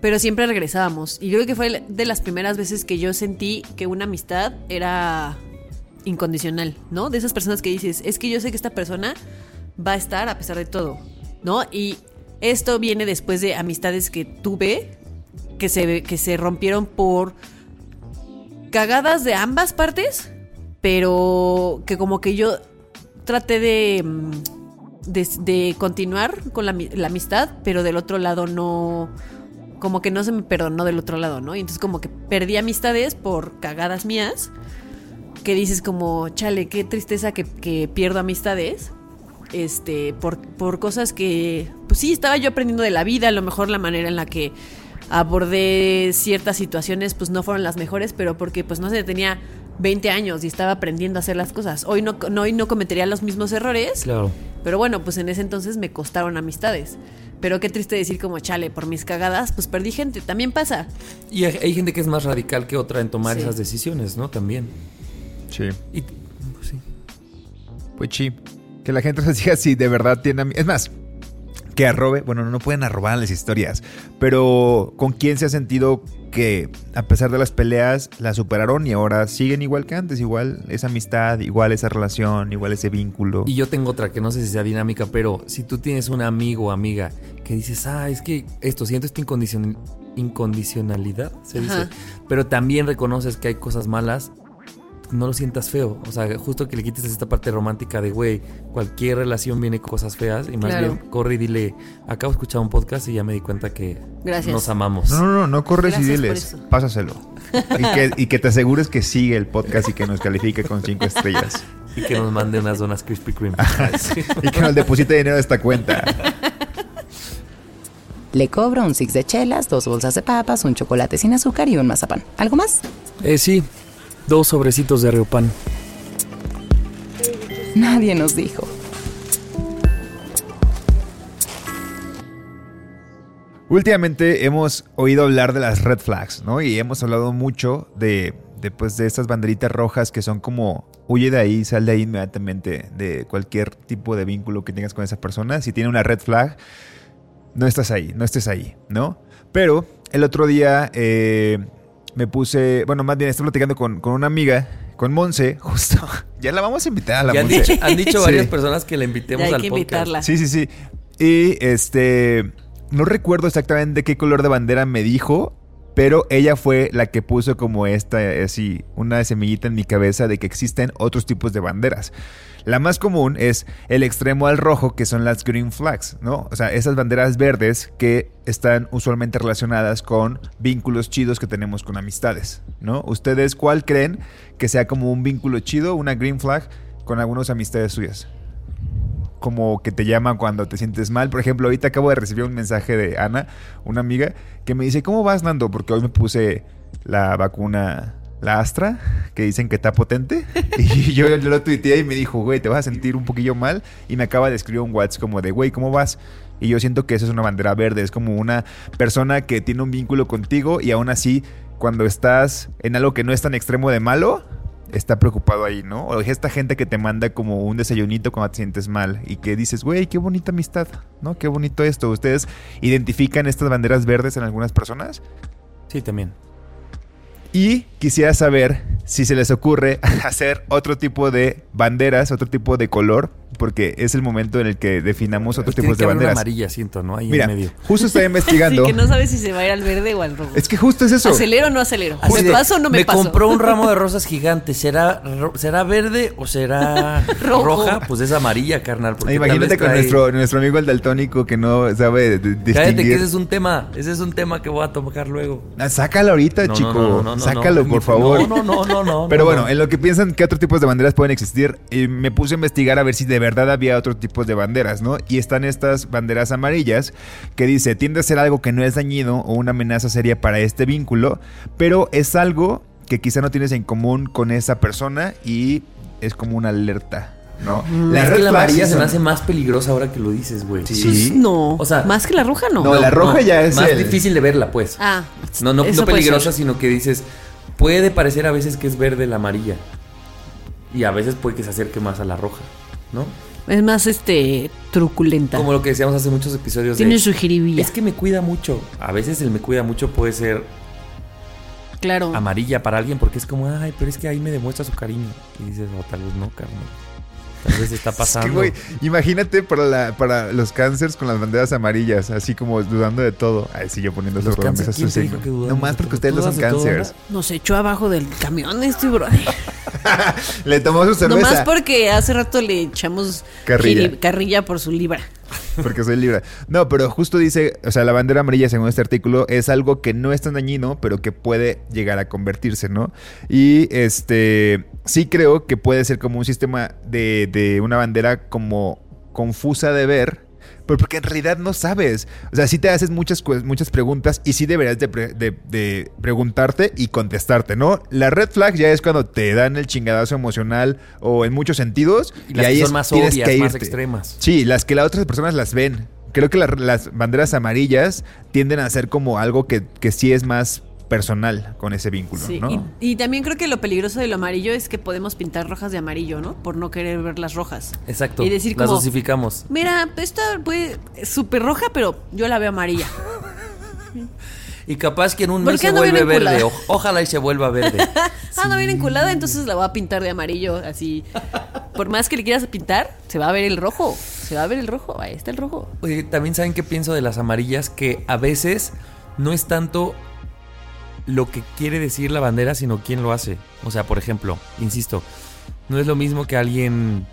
Pero siempre regresábamos. Y yo creo que fue de las primeras veces que yo sentí que una amistad era incondicional, ¿no? De esas personas que dices, es que yo sé que esta persona va a estar a pesar de todo, ¿no? Y esto viene después de amistades que tuve que se, que se rompieron por cagadas de ambas partes, pero que como que yo traté de, mm, de, continuar con la amistad, pero del otro lado no, como que no se me perdonó del otro lado, ¿no? Y entonces como que perdí amistades por cagadas mías, que dices como, chale, qué tristeza que, que pierdo amistades, este, por, por cosas que, pues sí, estaba yo aprendiendo de la vida, a lo mejor la manera en la que abordé ciertas situaciones, pues no fueron las mejores, pero porque, pues no sé, tenía 20 años y estaba aprendiendo a hacer las cosas. Hoy no, no, hoy no cometería los mismos errores, Claro. pero bueno, pues en ese entonces me costaron amistades. Pero qué triste decir como chale, por mis cagadas, pues perdí gente. También pasa. Y hay, hay gente que es más radical que otra en tomar Sí. esas decisiones, ¿no? También. Sí. Y pues, sí. Pues sí. Que la gente se (laughs) diga si de verdad tiene Es más, que arrobe. Bueno, no pueden arrobar las historias. Pero ¿con quién se ha sentido que a pesar de las peleas la superaron y ahora siguen igual que antes? Igual esa amistad, igual esa relación, igual ese vínculo. Y yo tengo otra que no sé si sea dinámica, pero si tú tienes un amigo o amiga que dices, ah, es que esto, siento esta incondicion- incondicionalidad, se dice, Ajá. pero también reconoces que hay cosas malas, no lo sientas feo. O sea, justo que le quites esta parte romántica de, güey, cualquier relación viene con cosas feas y más Claro. bien corre y dile, acabo de escuchar un podcast y ya me di cuenta que Gracias. nos amamos. No, no, no, no corres y Gracias diles. Pásaselo. Y que, y que te asegures que sigue el podcast y que nos califique con cinco estrellas. Y que nos mande unas donas Krispy Kreme. (laughs) Y que nos deposite dinero a esta cuenta. Le cobro un six de chelas, dos bolsas de papas, un chocolate sin azúcar y un mazapán. ¿Algo más? Eh, sí, dos sobrecitos de Riopan. Nadie nos dijo. Últimamente hemos oído hablar de las red flags, ¿no? Y hemos hablado mucho de, de, pues, de estas banderitas rojas que son como huye de ahí, sal de ahí inmediatamente de cualquier tipo de vínculo que tengas con esa persona. Si tiene una red flag, no estás ahí, no estés ahí, ¿no? Pero el otro día eh, me puse, bueno, más bien estoy platicando con, con una amiga, con Monse, (laughs) justo. Ya la vamos a invitar a la han Monse. dicho, han dicho (laughs) Sí. varias personas que la invitemos Ya hay al que podcast. invitarla. Sí, sí, sí. Y este. No recuerdo exactamente qué color de bandera me dijo, pero ella fue la que puso como esta, así, una semillita en mi cabeza de que existen otros tipos de banderas. La más común es el extremo al rojo, que son las green flags, ¿no? O sea, esas banderas verdes que están usualmente relacionadas con vínculos chidos que tenemos con amistades, ¿no? ¿Ustedes cuál creen que sea como un vínculo chido, una green flag, con algunas amistades suyas? Como que te llaman cuando te sientes mal. Por ejemplo, ahorita acabo de recibir un mensaje de Ana, una amiga, que me dice, ¿cómo vas, Nando? Porque hoy me puse la vacuna, la Astra, que dicen que está potente. (laughs) Y yo, yo lo tuiteé y me dijo, güey, te vas a sentir un poquillo mal. Y me acaba de escribir un WhatsApp como de, güey, ¿cómo vas? Y yo siento que eso es una bandera verde, es como una persona que tiene un vínculo contigo y aún así, cuando estás en algo que no es tan extremo de malo, está preocupado ahí, ¿no? O esta gente que te manda como un desayunito cuando te sientes mal y que dices, güey, qué bonita amistad, ¿no? Qué bonito esto. ¿Ustedes identifican estas banderas verdes en algunas personas? Sí, también. Y quisiera saber si se les ocurre (laughs) hacer otro tipo de banderas, otro tipo de color, porque es el momento en el que definamos otros Tiene tipos que de haber una banderas. amarilla, siento, ¿no? Ahí Mira, en medio. justo estoy Así (laughs) investigando. que no sabes si se va a ir al verde o al rojo. Es que justo es eso. ¿Acelero o no acelero? ¿Me paso o no me, paso? compró un ramo de (laughs) rosas gigante. ¿Será, ro- ¿será verde o será (laughs) roja? Pues es amarilla, carnal. porque Imagínate con trae- nuestro, nuestro amigo el daltónico que no sabe distinguir. Cállate que ese es un tema. Ese es un tema que voy a tocar luego. Ah, Sácalo ahorita, No, chico. no, no, Sácalo, no. por favor. No, no, no, no, no. Pero no, bueno, no. en lo que piensan que otros tipos de banderas pueden existir, eh, me puse a investigar a ver si de verdad había otros tipos de banderas, ¿no? Y están estas banderas amarillas que dice, tiende a ser algo que no es dañino o una amenaza seria para este vínculo, pero es algo que quizá no tienes en común con esa persona y es como una alerta ¿no? La es que la amarilla se me hace más peligrosa ahora que lo dices, güey. Sí. No. O sea- más que la roja, no. No, la roja ya es Más el- difícil de verla, pues. Ah, No, no, no peligrosa, sino que dices, puede parecer a veces que es verde la amarilla. Y a veces puede que se acerque más a la roja, ¿no? Es más, este, truculenta. Como lo que decíamos hace muchos episodios Tiene de... su jiribilla. Es que me cuida mucho. A veces el me cuida mucho puede ser Claro. amarilla para alguien porque es como, ay, pero es que ahí me demuestra su cariño. Y dices, no, tal vez no, carnal. Tal vez está Es pasando. que, imagínate para, la, para los cánceres con las banderas amarillas, así como dudando de todo. Ay, sí, yo poniendo Los sobre la mesa cáncer, ¿quién su te dijo signo. que dudamos No más porque ustedes no ¿Dudas son cánceres. Nos echó abajo del camión este, bro. (laughs) Le tomó su cerveza. Nomás porque hace rato le echamos Carrilla. carrilla por su libra. (laughs) Porque soy libre. No, pero justo dice, o sea, la bandera amarilla, según este artículo, es algo que no es tan dañino, pero que puede llegar a convertirse, ¿no? Y este, sí creo que puede ser como un sistema de, de una bandera como confusa de ver. Pero porque en realidad no sabes. O sea, sí te haces muchas, muchas preguntas y sí deberías de, pre- de- de preguntarte y contestarte, ¿no? La red flag ya es cuando te dan el chingadazo emocional o en muchos sentidos. Y las que ahí son es- más obvias, que más extremas. Sí, las que las otras personas las ven. Creo que la- las banderas amarillas tienden a ser como algo que, que sí es más personal con ese vínculo, Sí, ¿no? y, y también creo que lo peligroso de lo amarillo es que podemos pintar rojas de amarillo, ¿no? Por no querer ver las rojas. Exacto. Y decir las como, dosificamos. mira, esta puede súper roja, pero yo la veo amarilla. Y capaz que en un ¿Por mes se vuelve verde. O- ojalá y se vuelva verde. (laughs) Ah, no, bien enculada, entonces la voy a pintar de amarillo, así. Por más que le quieras pintar, se va a ver el rojo. Se va a ver el rojo. Ahí está el rojo. Oye, también saben qué pienso de las amarillas, que a veces no es tanto lo que quiere decir la bandera, sino quién lo hace. O sea, por ejemplo, insisto, no es lo mismo que alguien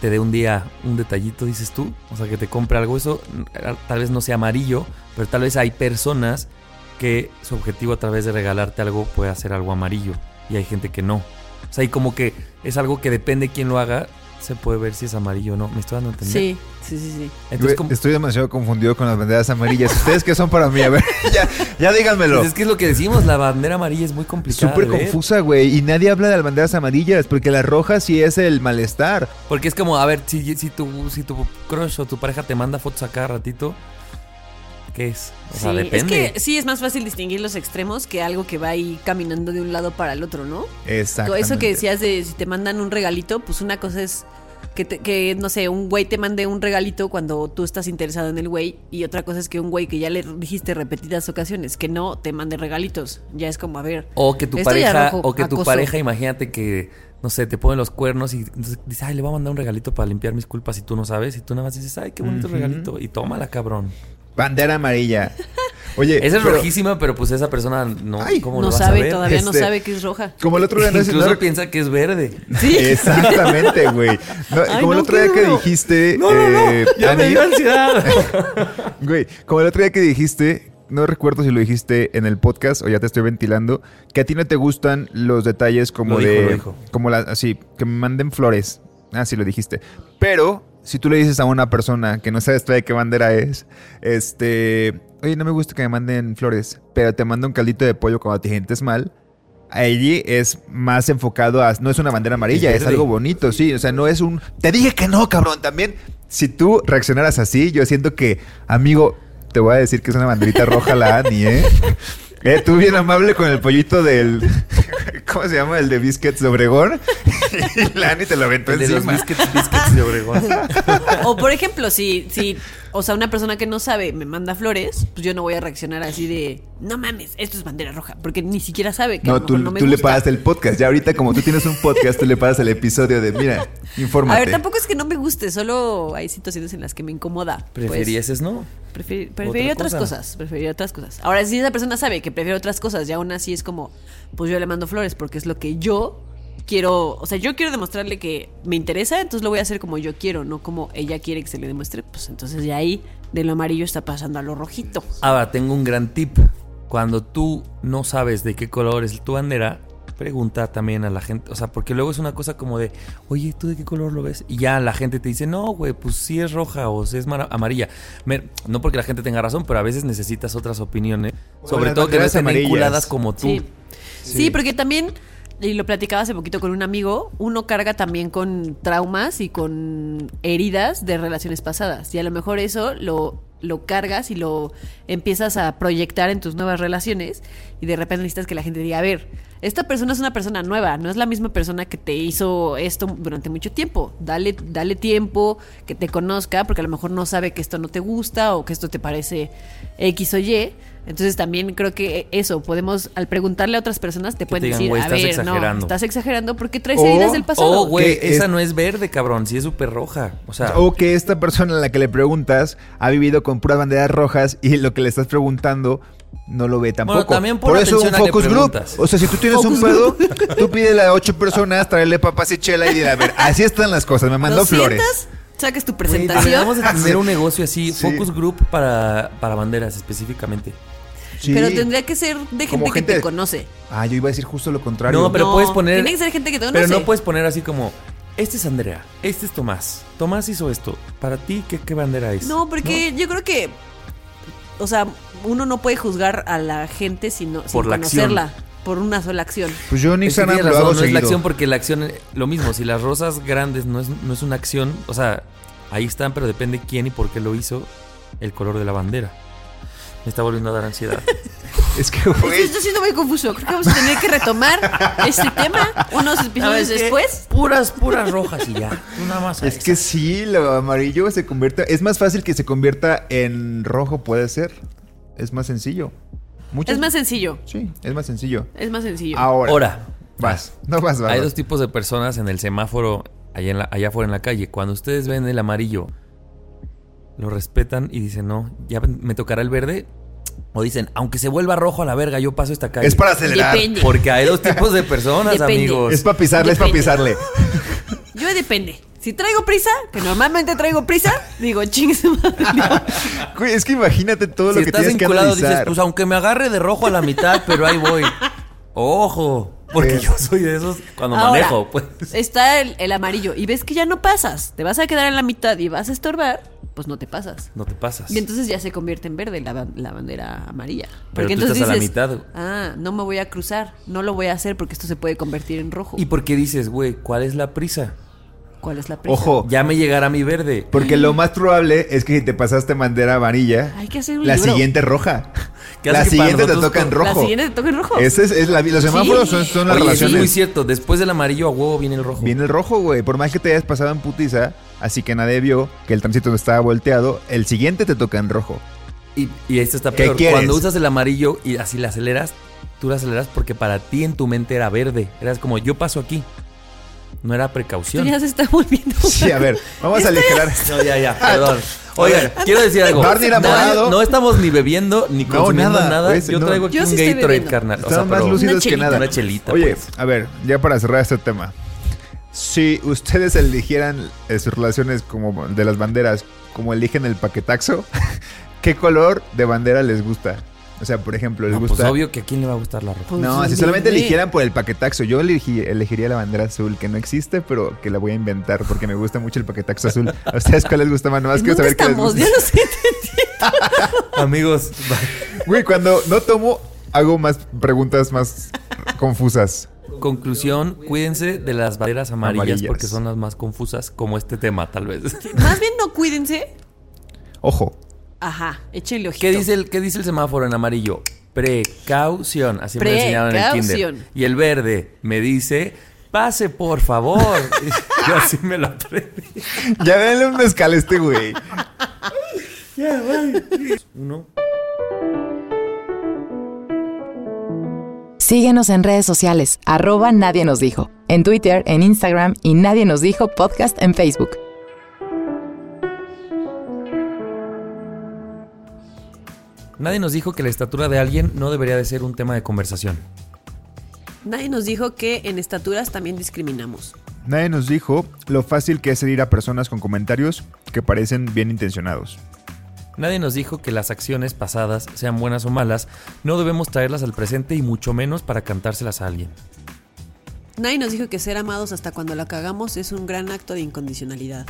te dé un día un detallito, dices tú, o sea, que te compre algo, eso mm, tal vez no sea amarillo, pero tal vez hay personas que su objetivo a través de regalarte algo puede hacer algo amarillo y hay gente que no. O sea, y como que es algo que depende quién lo haga, se puede ver si es amarillo o no. ¿Me estoy dando a entender? Sí, sí, sí, sí. Entonces, Estoy demasiado confundido con las banderas amarillas. ¿Ustedes qué son para mí? A ver, (laughs) ya, ya díganmelo. Pues es que es lo que decimos, la bandera amarilla es muy complicada. Súper confusa, güey. Y nadie habla de las banderas amarillas, porque la roja sí es el malestar. Porque es como, a ver, si, si, tu, si tu crush o tu pareja te manda fotos a cada ratito, ¿qué es? O sea, Sí, depende. Es que sí es más fácil distinguir los extremos que algo que va ahí caminando de un lado para el otro, ¿no? Exacto. Eso que decías de si te mandan un regalito, pues una cosa es que, te- que, no sé, un güey te mande un regalito cuando tú estás interesado en el güey y otra cosa es que un güey que ya le dijiste repetidas ocasiones que no te mande regalitos. Ya es como, a ver. O que tu pareja, o que tu pareja, imagínate que, no sé, te ponen los cuernos y entonces dices, ay, le voy a mandar un regalito para limpiar mis culpas y tú no sabes, y tú nada más dices, ay, qué bonito regalito, y tómala, cabrón. Bandera amarilla. Oye, (laughs) Esa es pero- rojísima, pero pues esa persona no, Ay, ¿cómo No lo a sabe, ver? todavía no Este- sabe que es roja. Como el otro día no Incluso no piensa que es verde. (laughs) Exactamente, güey. No, como el no, otro día que dijiste. No, no, no, eh, ya me dio ansiedad. (laughs) Güey, como el otro día que dijiste, no recuerdo si lo dijiste en el podcast o ya te estoy ventilando, que a ti no te gustan los detalles como Lo dijo, de. lo dijo. Como la, así, que me manden flores. Ah, sí lo dijiste. Pero, si tú le dices a una persona que no sabes todavía qué bandera es, este. Oye, no me gusta que me manden flores, pero te manda un caldito de pollo cuando te sientes mal. Allí es más enfocado a. No es una bandera amarilla, Es algo bonito, sí. O sea, no es un. Te dije que no, cabrón. También, si tú reaccionaras así, yo siento que, amigo, te voy a decir que es una banderita roja la Ani, ¿eh? Eh, tú bien amable con el pollito del. (laughs) ¿Cómo se llama? El de Biscuits de Obregón. (laughs) y la Ani te lo aventó El de los encima. biscuits, biscuits de Obregón. (laughs) O por ejemplo, si, si, o sea, una persona que no sabe me manda flores, pues yo no voy a reaccionar así de, no mames, esto es bandera roja, porque ni siquiera sabe que a No, lo tú, no me tú le pagas el podcast. Ya ahorita, como tú tienes un podcast, tú le pagas el episodio de, mira, infórmate. (laughs) A ver, tampoco es que no me guste, solo hay situaciones en las que me incomoda. pues. ¿Preferieses no? Prefer- preferiría Otra otras cosa. cosas, preferiría otras cosas. Ahora, si esa persona sabe que prefiere otras cosas y aún así es como, pues yo le mando flores porque es lo que yo quiero, o sea, yo quiero demostrarle que me interesa, entonces lo voy a hacer como yo quiero, no como ella quiere que se le demuestre, pues entonces de ahí de lo amarillo está pasando a lo rojito. Ahora, tengo un gran tip. Cuando tú no sabes de qué color es tu bandera, pregunta también a la gente. O sea, porque luego es una cosa como de, oye, ¿tú de qué color lo ves? Y ya la gente te dice, no, güey, pues sí es roja o sí es amarilla. Me- no porque la gente tenga razón, pero a veces necesitas otras opiniones. Sobre todo que no estén vinculadas como tú. Sí. sí. porque también y lo platicaba hace poquito con un amigo, uno carga también con traumas y con heridas de relaciones pasadas. Y a lo mejor eso lo, lo cargas y lo empiezas a proyectar en tus nuevas relaciones y de repente necesitas que la gente diga, a ver, esta persona es una persona nueva, no es la misma persona que te hizo esto durante mucho tiempo. Dale, dale tiempo, que te conozca, porque a lo mejor no sabe que esto no te gusta o que esto te parece X o Y. Entonces también creo que eso, podemos, al preguntarle a otras personas, te pueden digan, decir, "Güey, a estás ver, exagerando". no, estás exagerando porque traes O- heridas del pasado. Oh, güey, esa es- no es verde, cabrón. Sí es súper roja. O sea, O que esta persona a la que le preguntas ha vivido con puras banderas rojas y lo que le estás preguntando no lo ve tampoco. también pon Por eso un a focus group. O sea, si tú tienes un pedo, tú pídele a ocho personas, tráele papas y chela y dile, a ver, así están las cosas, me mandó ¿Lo flores. sientas? Saques tu presentación. deberíamos de tener un negocio así, Sí. focus group para, para banderas específicamente. Sí. Pero tendría que ser de gente, que te conoce. Ah, yo iba a decir justo lo contrario. No, pero puedes poner- Tiene que ser gente que te conoce. Pero no puedes poner así como, este es Andrea, este es Tomás. Tomás hizo esto. Para ti, ¿qué, qué bandera es? No, porque yo creo que. O sea, uno no puede juzgar a la gente sino, sin Por acción. conocerla. Por una sola acción. Pues yo en Instagram lo hago no es la acción porque la acción, lo mismo, si las rosas grandes no es, no es una acción, o sea, ahí están, pero depende quién y por qué lo hizo el color de la bandera. Me está volviendo a dar ansiedad. (laughs) Es que, Esto güey, está siendo muy confuso. Creo que vamos a tener que retomar este tema unos episodios después. Puras, puras rojas y ya. Tú nada más. es esa. que sí, lo amarillo se convierte... Es más fácil que se convierta en rojo, puede ser. Es más sencillo. Muchas- Es más sencillo. Sí, es más sencillo. Es más sencillo. Ahora. Ahora, Vas. No vas, vas. hay vas. dos tipos de personas en el semáforo allá, en la- allá afuera en la calle. Cuando ustedes ven el amarillo, lo respetan y dicen, no, ya me tocará el verde. O dicen, aunque se vuelva rojo a la verga, yo paso esta calle. Es para acelerar. Depende. Porque hay dos tipos de (laughs) personas, Depende. amigos. Es para pisarle, es para pisarle. (laughs) Yo depende. Si traigo prisa, que normalmente traigo prisa, digo, chingue su madre. (laughs) Güey, es que imagínate todo si lo que estás tienes que vinculado, analizar. dices, pues aunque me agarre de rojo a la mitad, pero ahí voy. Ojo, porque Sí. yo soy de esos cuando Ahora, manejo, pues. Está el, el amarillo y ves que ya no pasas. Te vas a quedar en la mitad y vas a estorbar, pues no te pasas. No te pasas. Y entonces ya se convierte en verde la, la bandera amarilla. Pero tú entonces estás a la dices, mitad. Ah, no me voy a cruzar. No lo voy a hacer porque esto se puede convertir en rojo. ¿Y por qué dices, güey, cuál es la prisa? ¿Cuál es la prisa? Ojo, Ya me llegará mi verde. porque lo más probable es que si te pasaste bandera amarilla, Hay que hacer un la libro. siguiente roja. (laughs) ¿Qué La para siguiente te nosotros toca en con- La rojo. siguiente te toca en rojo. Ese es, es la, los semáforos Sí. son, son las Oye, eso es relaciones. muy cierto. Después del amarillo a huevo viene el rojo. Viene el rojo, güey. Por más que te hayas pasado en putiza, así que nadie vio que el tránsito estaba volteado, el siguiente te toca en rojo. Y, y esto está ¿Qué peor. quieres? Cuando usas el amarillo y así la aceleras, tú la aceleras porque para ti en tu mente era verde. Eras como, yo paso aquí. No era Esto precaución. ya se está volviendo. (laughs) Sí, a ver, vamos a aligerar. No, ya, ya, perdón. (laughs) Oigan, quiero decir algo. Barney No, estamos ni bebiendo ni No, consumiendo nada, nada. güey, Yo no. traigo aquí Yo un sí Gatorade, carnal. O sea, más pero- lúcidos Una que nada. Una chelita, Oye, pues. a ver, ya para cerrar este tema. Si ustedes eligieran eh, sus relaciones como de las banderas, como eligen el paquetaxo, (laughs) ¿qué color de bandera les gusta? O sea, por ejemplo, les No, gusta. pues obvio que a quién le va a gustar la ropa. Pues, No, si solamente eligieran por el paquetaxo, yo elegi- elegiría la bandera azul, que no existe, pero que la voy a inventar porque me gusta mucho el paquetaxo azul. ¿A ustedes cuál les gusta más? ¿En quiero dónde saber qué les estamos? gusta. Yo no sé. (laughs) Amigos, Güey, cuando no tomo, hago más preguntas más confusas. conclusión, cuídense de las banderas amarillas, Amarillas. porque son las más confusas, como este tema, tal vez. Más bien no cuídense. Ojo, Ajá, échenle ojito. ¿Qué dice, el, ¿Qué dice el semáforo en amarillo? Precaución, así me enseñaron en el kinder. Precaución. Y el verde me dice, pase por favor. (laughs) Yo así me lo aprendí. ya denle un mezcal a este güey. Uno. Síguenos en redes sociales, arroba Nadie nos dijo, en Twitter, en Instagram y Nadie nos dijo podcast en Facebook. Nadie nos dijo que la estatura de alguien no debería de ser un tema de conversación. Nadie nos dijo que en estaturas también discriminamos. Nadie nos dijo lo fácil que es herir a personas con comentarios que parecen bien intencionados. Nadie nos dijo que las acciones pasadas, sean buenas o malas, no debemos traerlas al presente y mucho menos para cantárselas a alguien. Nadie nos dijo que ser amados hasta cuando la cagamos es un gran acto de incondicionalidad.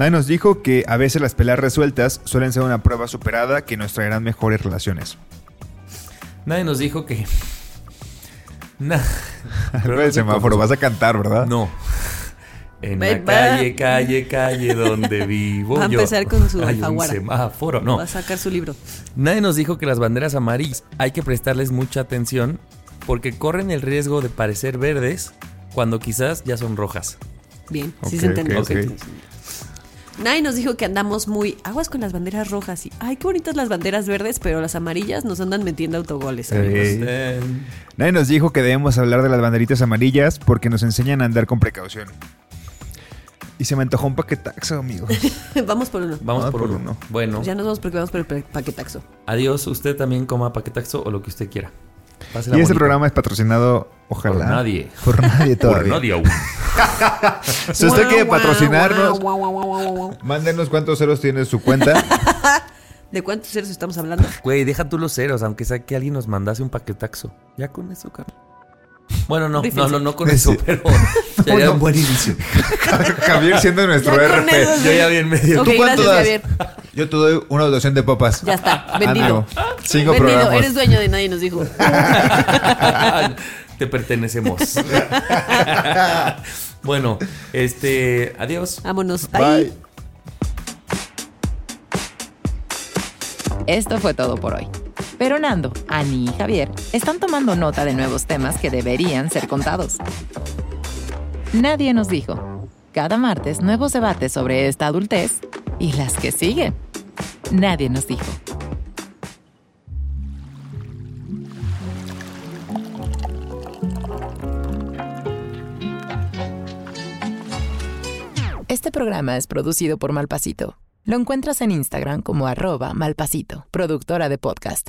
Nadie nos dijo que a veces las peleas resueltas suelen ser una prueba superada que nos traerán mejores relaciones. Nadie nos dijo que... (laughs) Na- Pero Algo del no sé semáforo, vas a cantar, ¿verdad? No. (laughs) En Va- la va- calle, calle, calle donde (laughs) vivo Va a yo. empezar con su Hay un alfaguara. semáforo. No. Va a sacar su libro. Nadie nos dijo que las banderas amarillas hay que prestarles mucha atención porque corren el riesgo de parecer verdes cuando quizás ya son rojas. Bien, sí Ok, se entendió. ok, sí se entendió. Nadie nos dijo que andamos muy aguas con las banderas rojas y ay, qué bonitas las banderas verdes, pero las amarillas nos andan metiendo autogoles. amigos. Sí. Eh, Nadie nos dijo que debemos hablar de las banderitas amarillas porque nos enseñan a andar con precaución. Y se me antojó un paquetaxo, amigo. (laughs) Vamos por uno. Vamos Ah, por, por uno. uno. Bueno, Pues ya nos vamos porque vamos por el pa- paquetaxo. adiós. Usted también coma paquetaxo o lo que usted quiera. Pásela Y este bonito. programa es patrocinado, ojalá. Por nadie. Por nadie Por todavía. nadie aún. (laughs) Si usted quiere patrocinarnos, mándenos cuántos ceros tiene su cuenta. (laughs) ¿De cuántos ceros estamos hablando? Güey, deja tú los ceros, aunque sea que alguien nos mandase un paquetaxo. Ya con eso, Carlos. Bueno, no, no, no, no con eso, pero (laughs) era un (laughs) buen inicio. (laughs) Javier siendo nuestro Ya RP. eso, Yo ya vi en medio. Ok, ¿Tú cuánto gracias, das? Javier. Yo te doy una dotación de papas. Ya está, vendido. Ánimo. Cinco Vendido, programas. eres dueño de nadie nos dijo. Te pertenecemos. bueno, este, adiós. Vámonos. Bye. Esto fue todo por hoy. Pero Nando, Ani y Javier están tomando nota de nuevos temas que deberían ser contados. Nadie nos dijo. Cada martes nuevos debates sobre esta adultez y las que siguen. Nadie nos dijo. Este programa es producido por Malpasito. Lo encuentras en Instagram como arroba malpasito, productora de podcast.